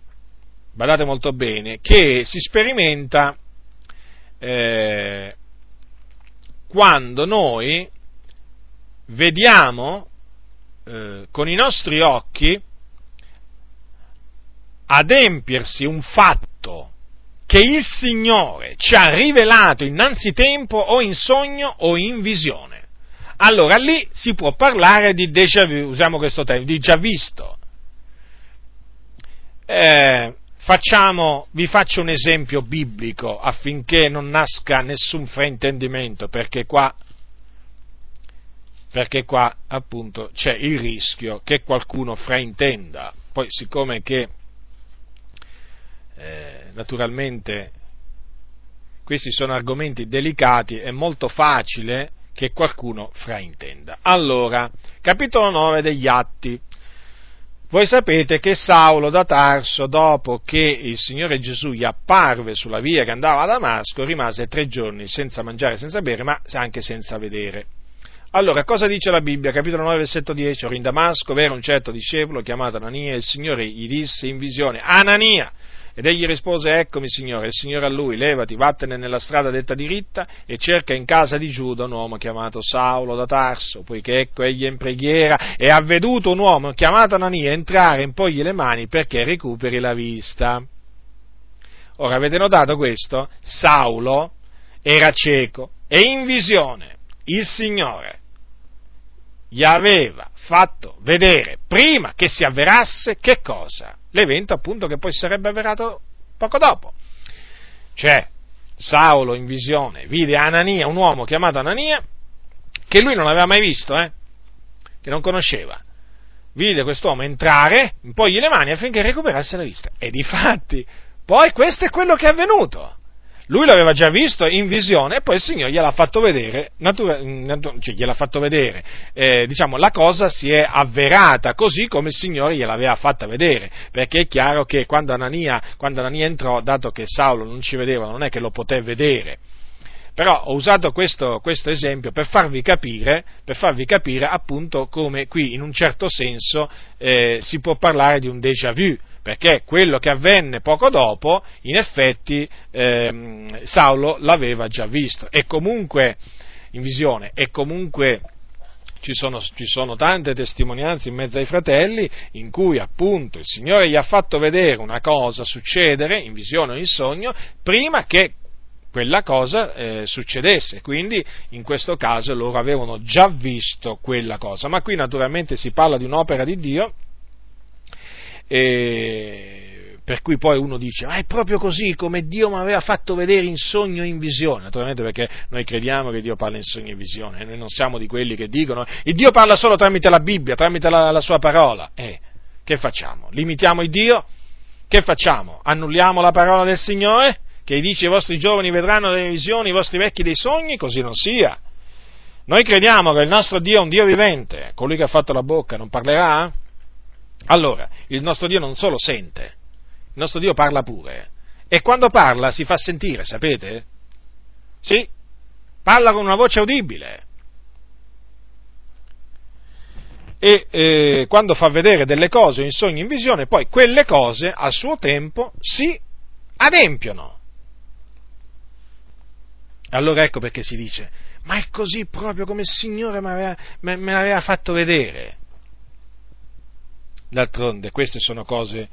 badate molto bene, che si sperimenta eh, quando noi vediamo eh, con i nostri occhi adempiersi un fatto che il Signore ci ha rivelato innanzitempo o in sogno o in visione. Allora lì si può parlare di déjà vu, usiamo questo termine, di già visto. Eh, facciamo, vi faccio un esempio biblico affinché non nasca nessun fraintendimento, perché qua perché qua appunto c'è il rischio che qualcuno fraintenda. Poi siccome che eh, naturalmente questi sono argomenti delicati, è molto facile che qualcuno fraintenda. Allora, capitolo 9 degli Atti. Voi sapete che Saulo da Tarso, dopo che il Signore Gesù gli apparve sulla via che andava a Damasco, rimase tre giorni senza mangiare, senza bere, ma anche senza vedere. Allora, cosa dice la Bibbia? Capitolo 9, versetto 10. Ora in Damasco v'era un certo discepolo chiamato Anania e il Signore gli disse in visione, Anania! Ed egli rispose, eccomi Signore, il Signore a lui, levati, vattene nella strada detta diritta e cerca in casa di Giuda un uomo chiamato Saulo da Tarso, poiché ecco egli è in preghiera e ha veduto un uomo chiamato Anania entrare e impogli le mani perché recuperi la vista. Ora avete notato questo? Saulo era cieco e in visione il Signore gli aveva fatto vedere prima che si avverasse che cosa? L'evento appunto che poi sarebbe avverato poco dopo. Cioè, Saulo in visione vide Anania, un uomo chiamato Anania, che lui non aveva mai visto, eh? che non conosceva. Vide quest'uomo entrare, impogli le mani affinché recuperasse la vista. E di fatti, poi questo è quello che è avvenuto. Lui l'aveva già visto in visione e poi il Signore gliel'ha fatto vedere, natura, natura, cioè gliel'ha fatto vedere, eh, diciamo, la cosa si è avverata così come il Signore gliel'aveva fatta vedere, perché è chiaro che quando Anania, quando Anania entrò, dato che Saulo non ci vedeva, non è che lo poté vedere, però ho usato questo, questo esempio per farvi, capire, per farvi capire, appunto come qui in un certo senso eh, si può parlare di un déjà vu, perché quello che avvenne poco dopo, in effetti, ehm, Saulo l'aveva già visto, e comunque, in visione, e comunque ci sono, ci sono, tante testimonianze in mezzo ai fratelli in cui appunto il Signore gli ha fatto vedere una cosa succedere in visione o in sogno prima che quella cosa eh, succedesse, quindi in questo caso loro avevano già visto quella cosa, ma qui naturalmente si parla di un'opera di Dio e per cui poi uno dice, ma è proprio così come Dio mi aveva fatto vedere in sogno e in visione, naturalmente perché noi crediamo che Dio parla in sogno e in visione, noi non siamo di quelli che dicono, il Dio parla solo tramite la Bibbia, tramite la, la sua parola, eh, che facciamo? Limitiamo il Dio? Che facciamo? Annulliamo la parola del Signore? Che dice i vostri giovani vedranno delle visioni, i vostri vecchi dei sogni? Così non sia. Noi crediamo che il nostro Dio è un Dio vivente, colui che ha fatto la bocca non parlerà? Allora, il nostro Dio non solo sente, il nostro Dio parla pure. E quando parla si fa sentire, sapete? Sì, parla con una voce udibile. E eh, quando fa vedere delle cose in sogno, in visione, poi quelle cose a suo tempo si adempiono. Allora ecco perché si dice, ma è così proprio come il Signore me, me l'aveva fatto vedere. D'altronde queste sono cose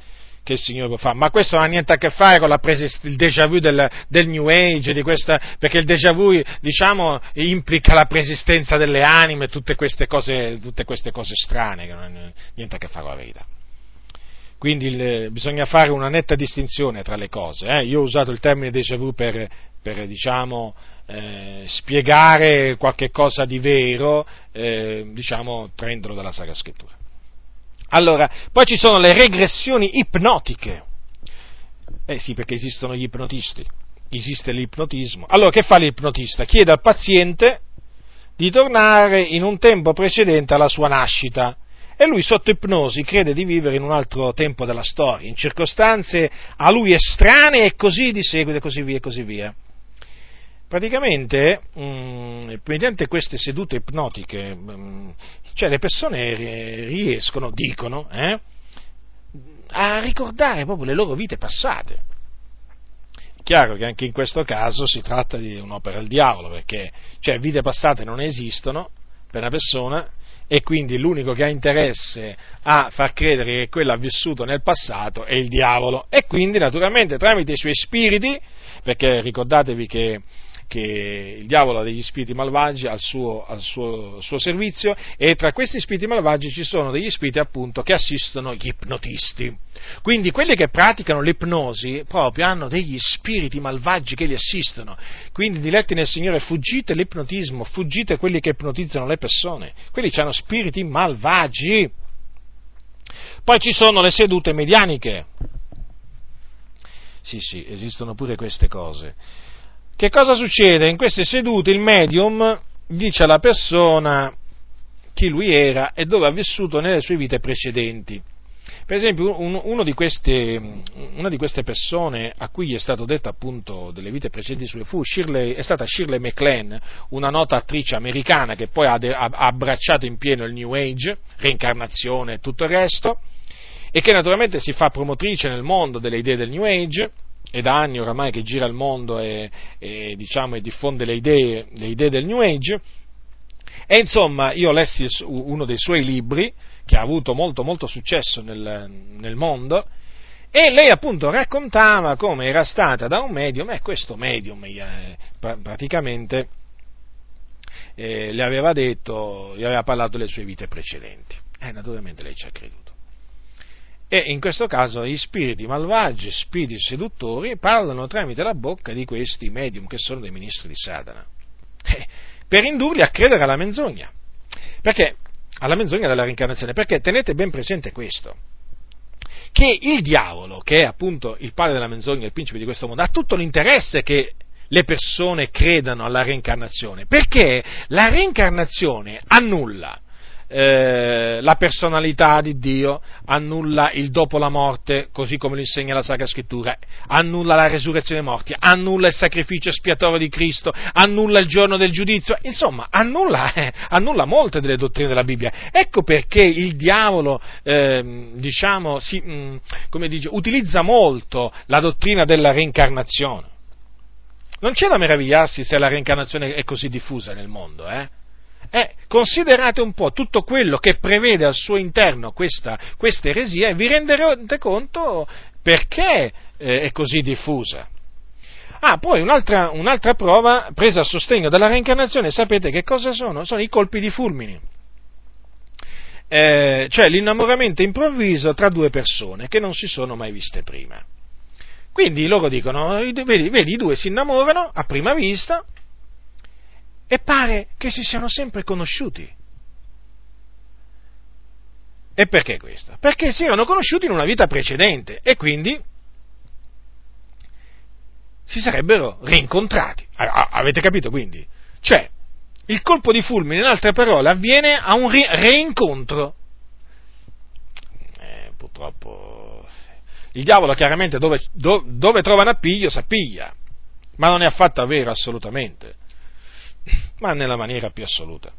che il Signore può fare, ma questo non ha niente a che fare con la presa, il déjà vu del, del New Age, questa, perché il déjà vu diciamo, implica la preesistenza delle anime, tutte queste cose, tutte queste cose strane che non hanno niente a che fare con la verità. Quindi il, bisogna fare una netta distinzione tra le cose. Eh? Io ho usato il termine déjà vu per, per diciamo, eh, spiegare qualche cosa di vero, eh, diciamo, prendolo dalla Sacra Scrittura. Allora, poi ci sono le regressioni ipnotiche. Eh sì, perché esistono gli ipnotisti, esiste l'ipnotismo. Allora, che fa l'ipnotista? Chiede al paziente di tornare in un tempo precedente alla sua nascita e lui sotto ipnosi crede di vivere in un altro tempo della storia, in circostanze a lui estranee e così di seguito e così via e così via. Praticamente, mh, mm, mediante queste sedute ipnotiche, mh, mm, cioè le persone riescono, dicono, eh, a ricordare proprio le loro vite passate. Chiaro che anche in questo caso si tratta di un'opera del diavolo, perché cioè, vite passate non esistono per una persona e quindi l'unico che ha interesse a far credere che quello ha vissuto nel passato è il diavolo e quindi naturalmente tramite i suoi spiriti, perché ricordatevi che che il diavolo ha degli spiriti malvagi al suo, al suo, suo servizio e tra questi spiriti malvagi ci sono degli spiriti appunto che assistono gli ipnotisti. Quindi quelli che praticano l'ipnosi proprio hanno degli spiriti malvagi che li assistono. Quindi diletti nel Signore fuggite l'ipnotismo, fuggite quelli che ipnotizzano le persone. Quelli hanno spiriti malvagi. Poi ci sono le sedute medianiche. Sì, sì, esistono pure queste cose. Che cosa succede? In queste sedute il medium dice alla persona chi lui era e dove ha vissuto nelle sue vite precedenti. Per esempio, un, di queste, una di queste persone a cui è stato detto appunto delle vite precedenti sue fu Shirley, è stata Shirley MacLaine, una nota attrice americana che poi ha, de, ha abbracciato in pieno il New Age, reincarnazione e tutto il resto, e che naturalmente si fa promotrice nel mondo delle idee del New Age è da anni oramai che gira il mondo e, e, diciamo, e diffonde le idee, le idee, del New Age. E insomma, io lessi uno dei suoi libri, che ha avuto molto, molto successo nel, nel mondo, e lei appunto raccontava come era stata da un medium, e questo medium eh, praticamente eh, le aveva detto, gli aveva parlato delle sue vite precedenti. E naturalmente lei ci ha creduto. E in questo caso gli spiriti malvagi, spiriti seduttori, parlano tramite la bocca di questi medium che sono dei ministri di Satana, eh, per indurli a credere alla menzogna. Perché? Alla menzogna della reincarnazione. Perché tenete ben presente questo che il diavolo, che è appunto il padre della menzogna, il principe di questo mondo, ha tutto l'interesse che le persone credano alla reincarnazione, perché la reincarnazione annulla eh, la personalità di Dio, annulla il dopo la morte, così come lo insegna la Sacra Scrittura, annulla la resurrezione dei morti, annulla il sacrificio espiatorio di Cristo, annulla il giorno del giudizio, insomma, annulla, eh, annulla molte delle dottrine della Bibbia. Ecco perché il diavolo, eh, diciamo, si, mh, mm, dice, utilizza molto la dottrina della reincarnazione. Non c'è da meravigliarsi se la reincarnazione è così diffusa nel mondo, eh? Eh, considerate un po' tutto quello che prevede al suo interno questa, questa eresia e vi renderete conto perché eh, è così diffusa. Ah, poi un'altra, un'altra prova presa a sostegno della reincarnazione, sapete che cosa sono? Sono i colpi di fulmini. Eh, cioè l'innamoramento improvviso tra due persone che non si sono mai viste prima. Quindi loro dicono, vedi, vedi i due si innamorano a prima vista, e pare che si siano sempre conosciuti. E perché questo? Perché si erano conosciuti in una vita precedente e quindi si sarebbero rincontrati. Avete capito quindi? Cioè, il colpo di fulmine, in altre parole, avviene a un reincontro. Eh, purtroppo il diavolo chiaramente dove, dove trova un appiglio s'appiglia, ma non è affatto vero assolutamente ma nella maniera più assoluta.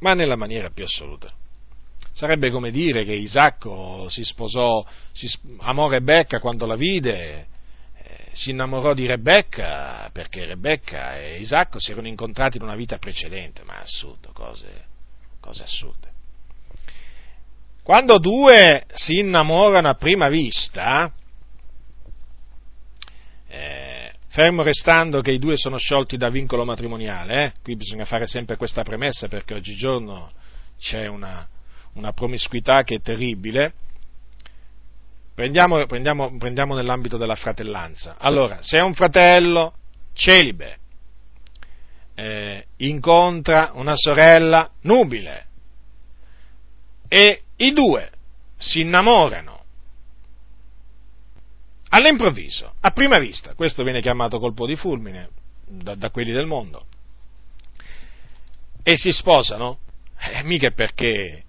Ma nella maniera più assoluta. Sarebbe come dire che Isacco si sposò, si, amò Rebecca quando la vide, eh, si innamorò di Rebecca perché Rebecca e Isacco si erano incontrati in una vita precedente, ma assurdo, cose, cose assurde. Quando due si innamorano a prima vista, eh, fermo restando che i due sono sciolti da vincolo matrimoniale, eh, qui bisogna fare sempre questa premessa perché oggigiorno c'è una, una promiscuità che è terribile, Prendiamo, prendiamo, prendiamo, nell'ambito della fratellanza. Allora, se un fratello celibe eh, incontra una sorella nubile e i due si innamorano all'improvviso, a prima vista, questo viene chiamato colpo di fulmine da, da quelli del mondo, e si sposano, eh, mica perché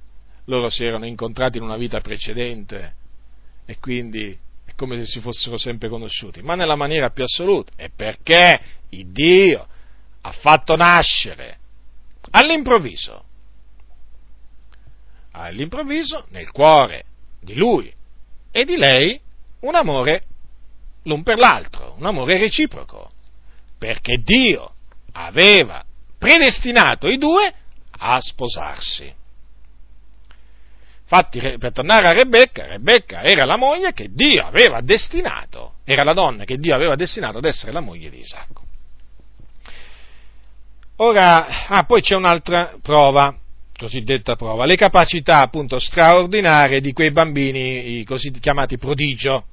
loro si erano incontrati in una vita precedente e quindi è come se si fossero sempre conosciuti, ma nella maniera più assoluta, è perché il Dio ha fatto nascere? All'improvviso, all'improvviso nel cuore di lui e di lei un amore l'un per l'altro, un amore reciproco, perché Dio aveva predestinato i due a sposarsi. Infatti, per tornare a Rebecca, Rebecca era la moglie che Dio aveva destinato, era la donna che Dio aveva destinato ad essere la moglie di Isacco. Ora, ah, poi c'è un'altra prova, cosiddetta prova, le capacità appunto straordinarie di quei bambini, i così chiamati prodigio.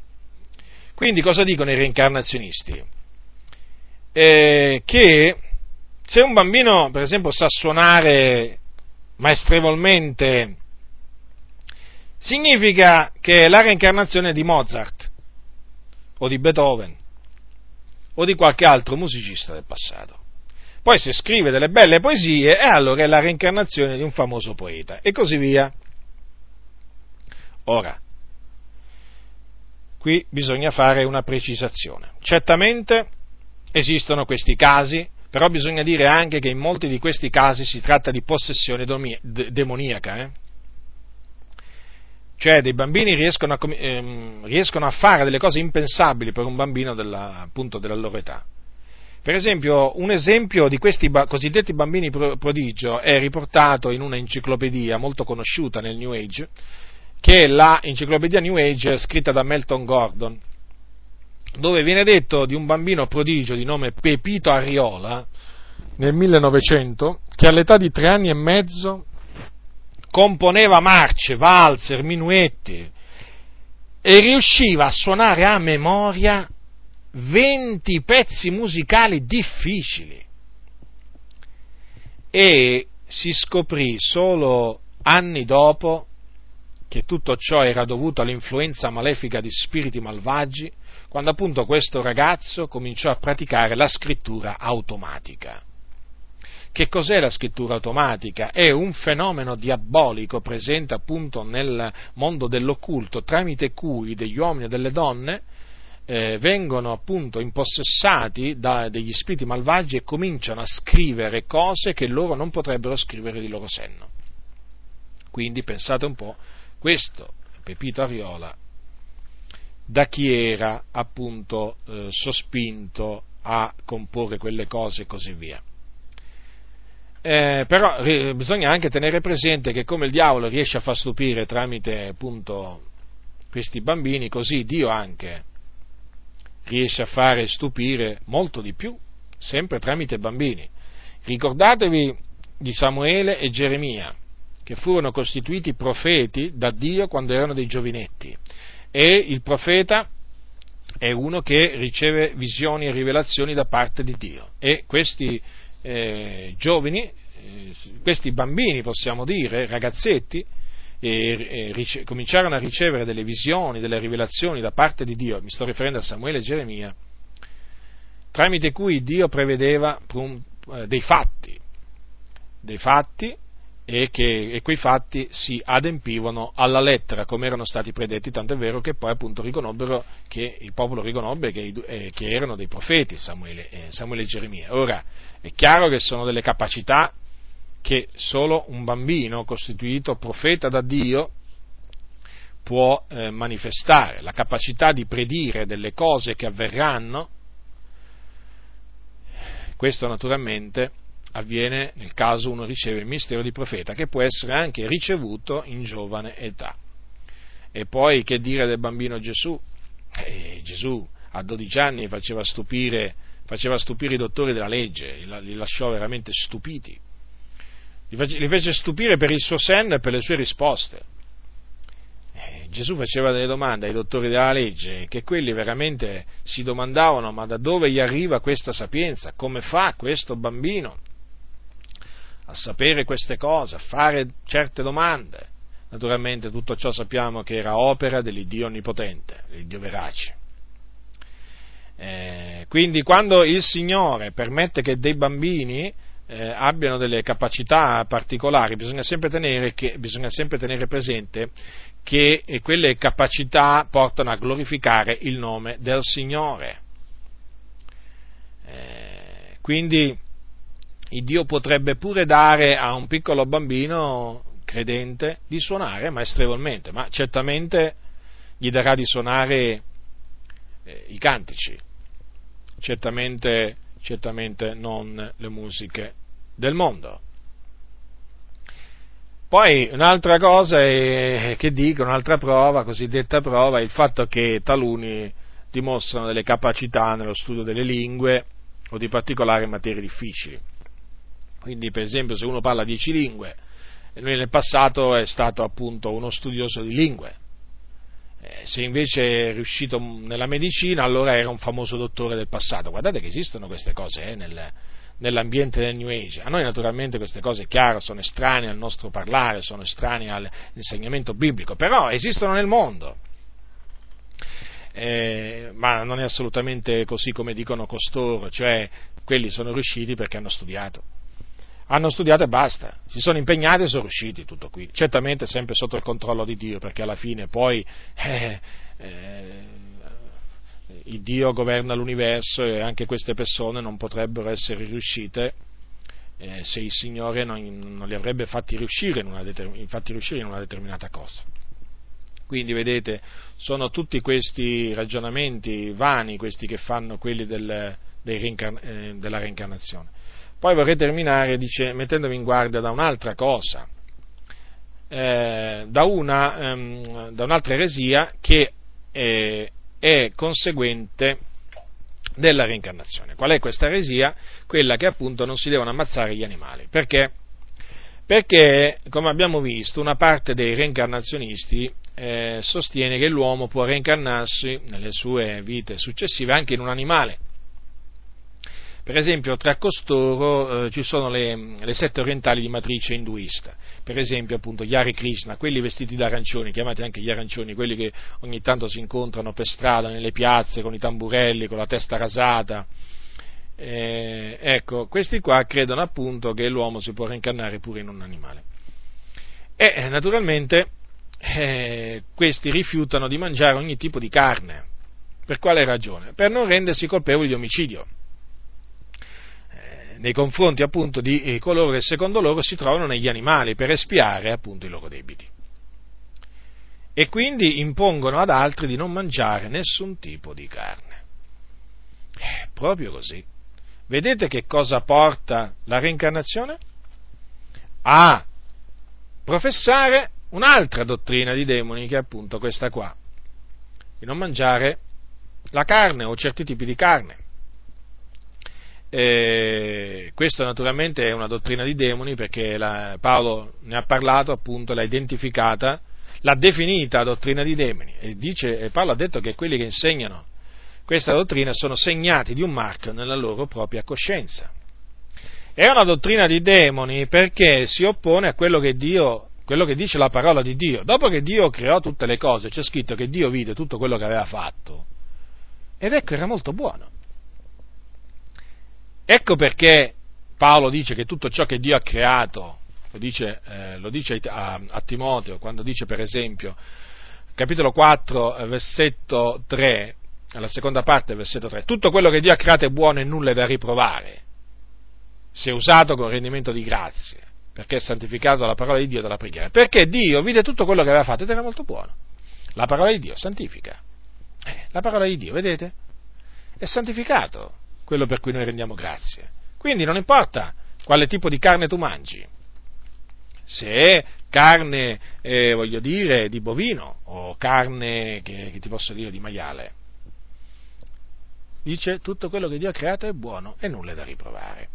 Quindi cosa dicono i reincarnazionisti? Eh, che se un bambino, per esempio, sa suonare maestrevolmente significa che è la reincarnazione di Mozart o di Beethoven o di qualche altro musicista del passato. Poi se scrive delle belle poesie, e allora è la reincarnazione di un famoso poeta, e così via. Ora, qui bisogna fare una precisazione. Certamente esistono questi casi, però bisogna dire anche che in molti di questi casi si tratta di possessione demoniaca. Eh? Cioè dei bambini riescono a, ehm, riescono a, fare delle cose impensabili per un bambino della, appunto della loro età. Per esempio, un esempio di questi ba- cosiddetti bambini prodigio è riportato in una enciclopedia molto conosciuta nel New Age, che è la enciclopedia New Age scritta da Melton Gordon, dove viene detto di un bambino prodigio di nome Pepito Arriola, nel 1900, che all'età di tre anni e mezzo componeva marce, valzer, minuetti e riusciva a suonare a memoria 20 pezzi musicali difficili. E si scoprì solo anni dopo che tutto ciò era dovuto all'influenza malefica di spiriti malvagi, quando appunto questo ragazzo cominciò a praticare la scrittura automatica. Che cos'è la scrittura automatica? È un fenomeno diabolico presente appunto nel mondo dell'occulto, tramite cui degli uomini e delle donne eh, vengono appunto impossessati da degli spiriti malvagi e cominciano a scrivere cose che loro non potrebbero scrivere di loro senno. Quindi pensate un po', questo Pepito Ariola da chi era appunto eh, sospinto a comporre quelle cose e così via. Eh, però eh, bisogna anche tenere presente che come il diavolo riesce a far stupire tramite appunto questi bambini, così Dio anche riesce a fare stupire molto di più, sempre tramite bambini. Ricordatevi di Samuele e Geremia, che furono costituiti profeti da Dio quando erano dei giovinetti. E il profeta è uno che riceve visioni e rivelazioni da parte di Dio. E questi eh, giovani, eh, questi bambini possiamo dire, ragazzetti, e, e rice- cominciarono a ricevere delle visioni, delle rivelazioni da parte di Dio, mi sto riferendo a Samuele e Geremia, tramite cui Dio prevedeva eh, dei fatti, dei fatti e che e quei fatti si adempivano alla lettera come erano stati predetti, tanto è vero che poi appunto riconobbero che il popolo riconobbe che, eh, che erano dei profeti Samuele, eh, Samuele, e Geremia. Ora è chiaro che sono delle capacità che solo un bambino costituito profeta da Dio può eh, manifestare, la capacità di predire delle cose che avverranno. Questo naturalmente avviene nel caso uno riceve il mistero di profeta, che può essere anche ricevuto in giovane età. E poi che dire del bambino Gesù? Eh, Gesù a 12 anni faceva stupire, faceva stupire i dottori della legge, li lasciò veramente stupiti. Li fece stupire per il suo senno e per le sue risposte. Eh, Gesù faceva delle domande ai dottori della legge che quelli veramente si domandavano ma da dove gli arriva questa sapienza? Come fa questo bambino a sapere queste cose, a fare certe domande? Naturalmente tutto ciò sappiamo che era opera dell'Iddio Onnipotente, dell'Iddio Verace. Eh, quindi quando il Signore permette che dei bambini eh, abbiano delle capacità particolari, bisogna sempre tenere, che, bisogna sempre tenere presente che quelle capacità portano a glorificare il nome del Signore. Eh, quindi il Dio potrebbe pure dare a un piccolo bambino credente di suonare maestrevolmente, ma certamente gli darà di suonare eh, i cantici, certamente, certamente non le musiche del mondo. Poi un'altra cosa è, che dico, un'altra prova, cosiddetta prova, è il fatto che taluni dimostrano delle capacità nello studio delle lingue o di particolari materie difficili. Quindi, per esempio, se uno parla dieci lingue, lui nel passato è stato appunto uno studioso di lingue, eh, se invece è riuscito nella medicina, allora era un famoso dottore del passato. Guardate che esistono queste cose eh, nel, nell'ambiente del New Age. A noi naturalmente queste cose, è chiaro, sono estranee al nostro parlare, sono estranee all'insegnamento biblico, però esistono nel mondo. Eh, ma non è assolutamente così come dicono costoro, cioè quelli sono riusciti perché hanno studiato. Hanno studiato e basta, si sono impegnati e sono riusciti, tutto qui. Certamente sempre sotto il controllo di Dio, perché alla fine poi eh, eh, il Dio governa l'universo e anche queste persone non potrebbero essere riuscite eh, se il Signore non, non, li avrebbe fatti riuscire, fatti riuscire in una determinata cosa. Quindi vedete, sono tutti questi ragionamenti vani, questi che fanno quelli del, eh, della reincarnazione. Poi vorrei terminare dice, mettendovi in guardia da un'altra cosa, eh, da, una, ehm, da, un'altra eresia che eh, è conseguente della reincarnazione. Qual è questa eresia? Quella che appunto non si devono ammazzare gli animali. Perché? Perché, come abbiamo visto, una parte dei reincarnazionisti eh, sostiene che l'uomo può reincarnarsi nelle sue vite successive anche in un animale. Per esempio, tra costoro eh, ci sono le, le, sette orientali di matrice induista, per esempio appunto gli Hare Krishna, quelli vestiti da arancioni, chiamati anche gli arancioni, quelli che ogni tanto si incontrano per strada, nelle piazze, con i tamburelli, con la testa rasata. Eh, ecco, questi qua credono appunto che l'uomo si può reincarnare pure in un animale. E eh, naturalmente eh, questi rifiutano di mangiare ogni tipo di carne. Per quale ragione? Per non rendersi colpevoli di omicidio nei confronti appunto di eh, coloro che secondo loro si trovano negli animali per espiare appunto i loro debiti. E quindi impongono ad altri di non mangiare nessun tipo di carne. Eh, proprio così. Vedete che cosa porta la reincarnazione? A professare un'altra dottrina di demoni che è appunto questa qua, di non mangiare la carne o certi tipi di carne. Eh, questa naturalmente è una dottrina di demoni perché la, Paolo ne ha parlato appunto, l'ha identificata, l'ha definita dottrina di demoni e, dice, e Paolo ha detto che quelli che insegnano questa dottrina sono segnati di un marchio nella loro propria coscienza. È una dottrina di demoni perché si oppone a quello che Dio quello che dice la parola di Dio. Dopo che Dio creò tutte le cose, c'è scritto che Dio vide tutto quello che aveva fatto. Ed ecco, era molto buono. Ecco perché Paolo dice che tutto ciò che Dio ha creato, lo dice, eh, lo dice a, a, Timoteo, quando dice per esempio, capitolo 4, eh, versetto 3, alla seconda parte versetto 3, tutto quello che Dio ha creato è buono e nulla è da riprovare, se usato con rendimento di grazie, perché è santificato dalla parola di Dio e dalla preghiera, perché Dio vide tutto quello che aveva fatto ed era molto buono. La parola di Dio santifica. Eh, la parola di Dio, vedete? È santificato quello per cui noi rendiamo grazie. Quindi non importa quale tipo di carne tu mangi, se è carne, eh, voglio dire, di bovino o carne, che, che ti posso dire, di maiale. Dice tutto quello che Dio ha creato è buono e nulla è da riprovare.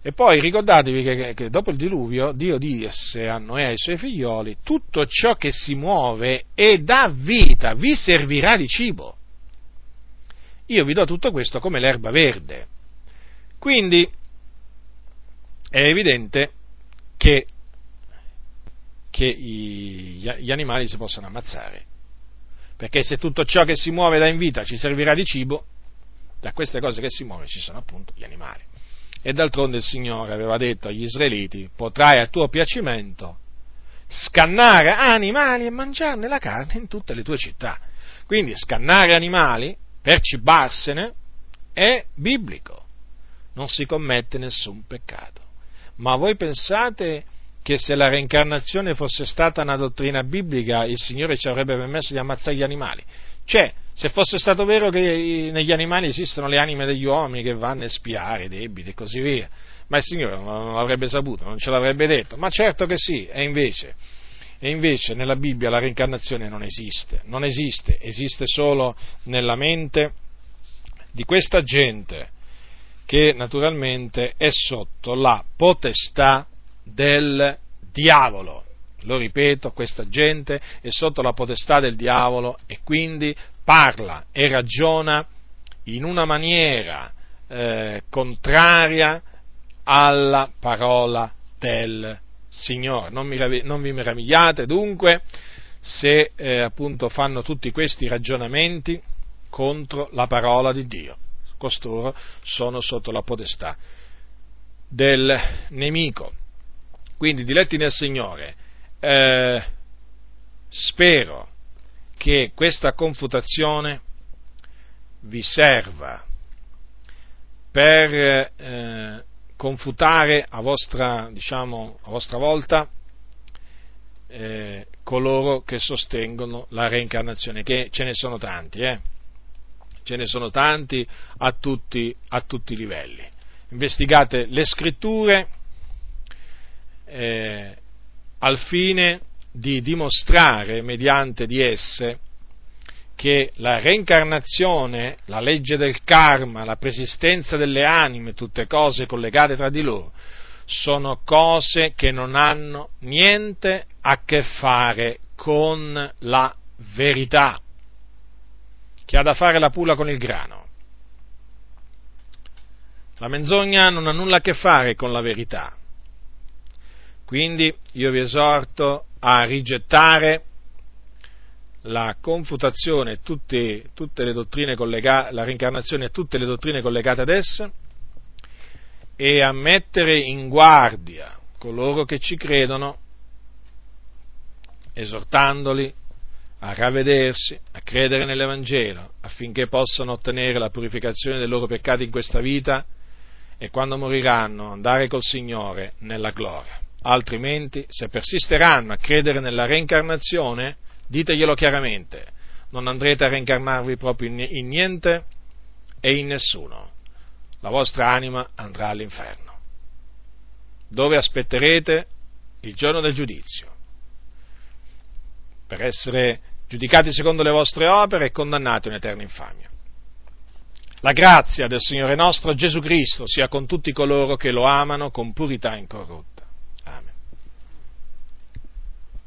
E poi ricordatevi che, che, dopo il diluvio Dio disse a Noè e ai suoi figlioli, tutto ciò che si muove e dà vita vi servirà di cibo. Io vi do tutto questo come l'erba verde. Quindi è evidente che, che gli animali si possono ammazzare. Perché se tutto ciò che si muove dà in vita ci servirà di cibo, da queste cose che si muovono ci sono appunto gli animali. E d'altronde il Signore aveva detto agli israeliti, potrai a tuo piacimento scannare animali e mangiarne la carne in tutte le tue città. Quindi scannare animali per cibarsene è biblico, non si commette nessun peccato. Ma voi pensate che se la reincarnazione fosse stata una dottrina biblica il Signore ci avrebbe permesso di ammazzare gli animali? Cioè, se fosse stato vero che negli animali esistono le anime degli uomini che vanno a spiare i debiti e così via, ma il Signore non l'avrebbe saputo, non ce l'avrebbe detto, ma certo che sì, e invece, e invece nella Bibbia la reincarnazione non esiste, non esiste, esiste solo nella mente di questa gente che naturalmente è sotto la potestà del diavolo. Lo ripeto, questa gente è sotto la potestà del diavolo e quindi parla e ragiona in una maniera eh, contraria alla parola del Signore. Non, mi, non vi meravigliate dunque se eh, appunto fanno tutti questi ragionamenti contro la parola di Dio. Costoro sono sotto la potestà del nemico. Quindi, diletti nel Signore, eh, spero che questa confutazione vi serva per eh, confutare a vostra, diciamo, a vostra volta eh, coloro che sostengono la reincarnazione, che ce ne sono tanti, eh? ce ne sono tanti a tutti, a tutti i livelli. Investigate le scritture, eh, al fine di dimostrare mediante di esse che la reincarnazione, la legge del karma, la persistenza delle anime, tutte cose collegate tra di loro, sono cose che non hanno niente a che fare con la verità, che ha da fare la pula con il grano. La menzogna non ha nulla a che fare con la verità, quindi io vi esorto a rigettare la confutazione, tutte, tutte collegate, la reincarnazione e tutte le dottrine collegate ad essa e a mettere in guardia coloro che ci credono, esortandoli a ravvedersi, a credere nell'Evangelo, affinché possano ottenere la purificazione dei loro peccati in questa vita e quando moriranno andare col Signore nella gloria. Altrimenti se persisteranno a credere nella reincarnazione, diteglielo chiaramente, non andrete a reincarnarvi proprio in niente e in nessuno. La vostra anima andrà all'inferno, dove aspetterete il giorno del giudizio, per essere giudicati secondo le vostre opere e condannati a un'eterna infamia. La grazia del Signore nostro Gesù Cristo sia con tutti coloro che lo amano con purità incorrotta.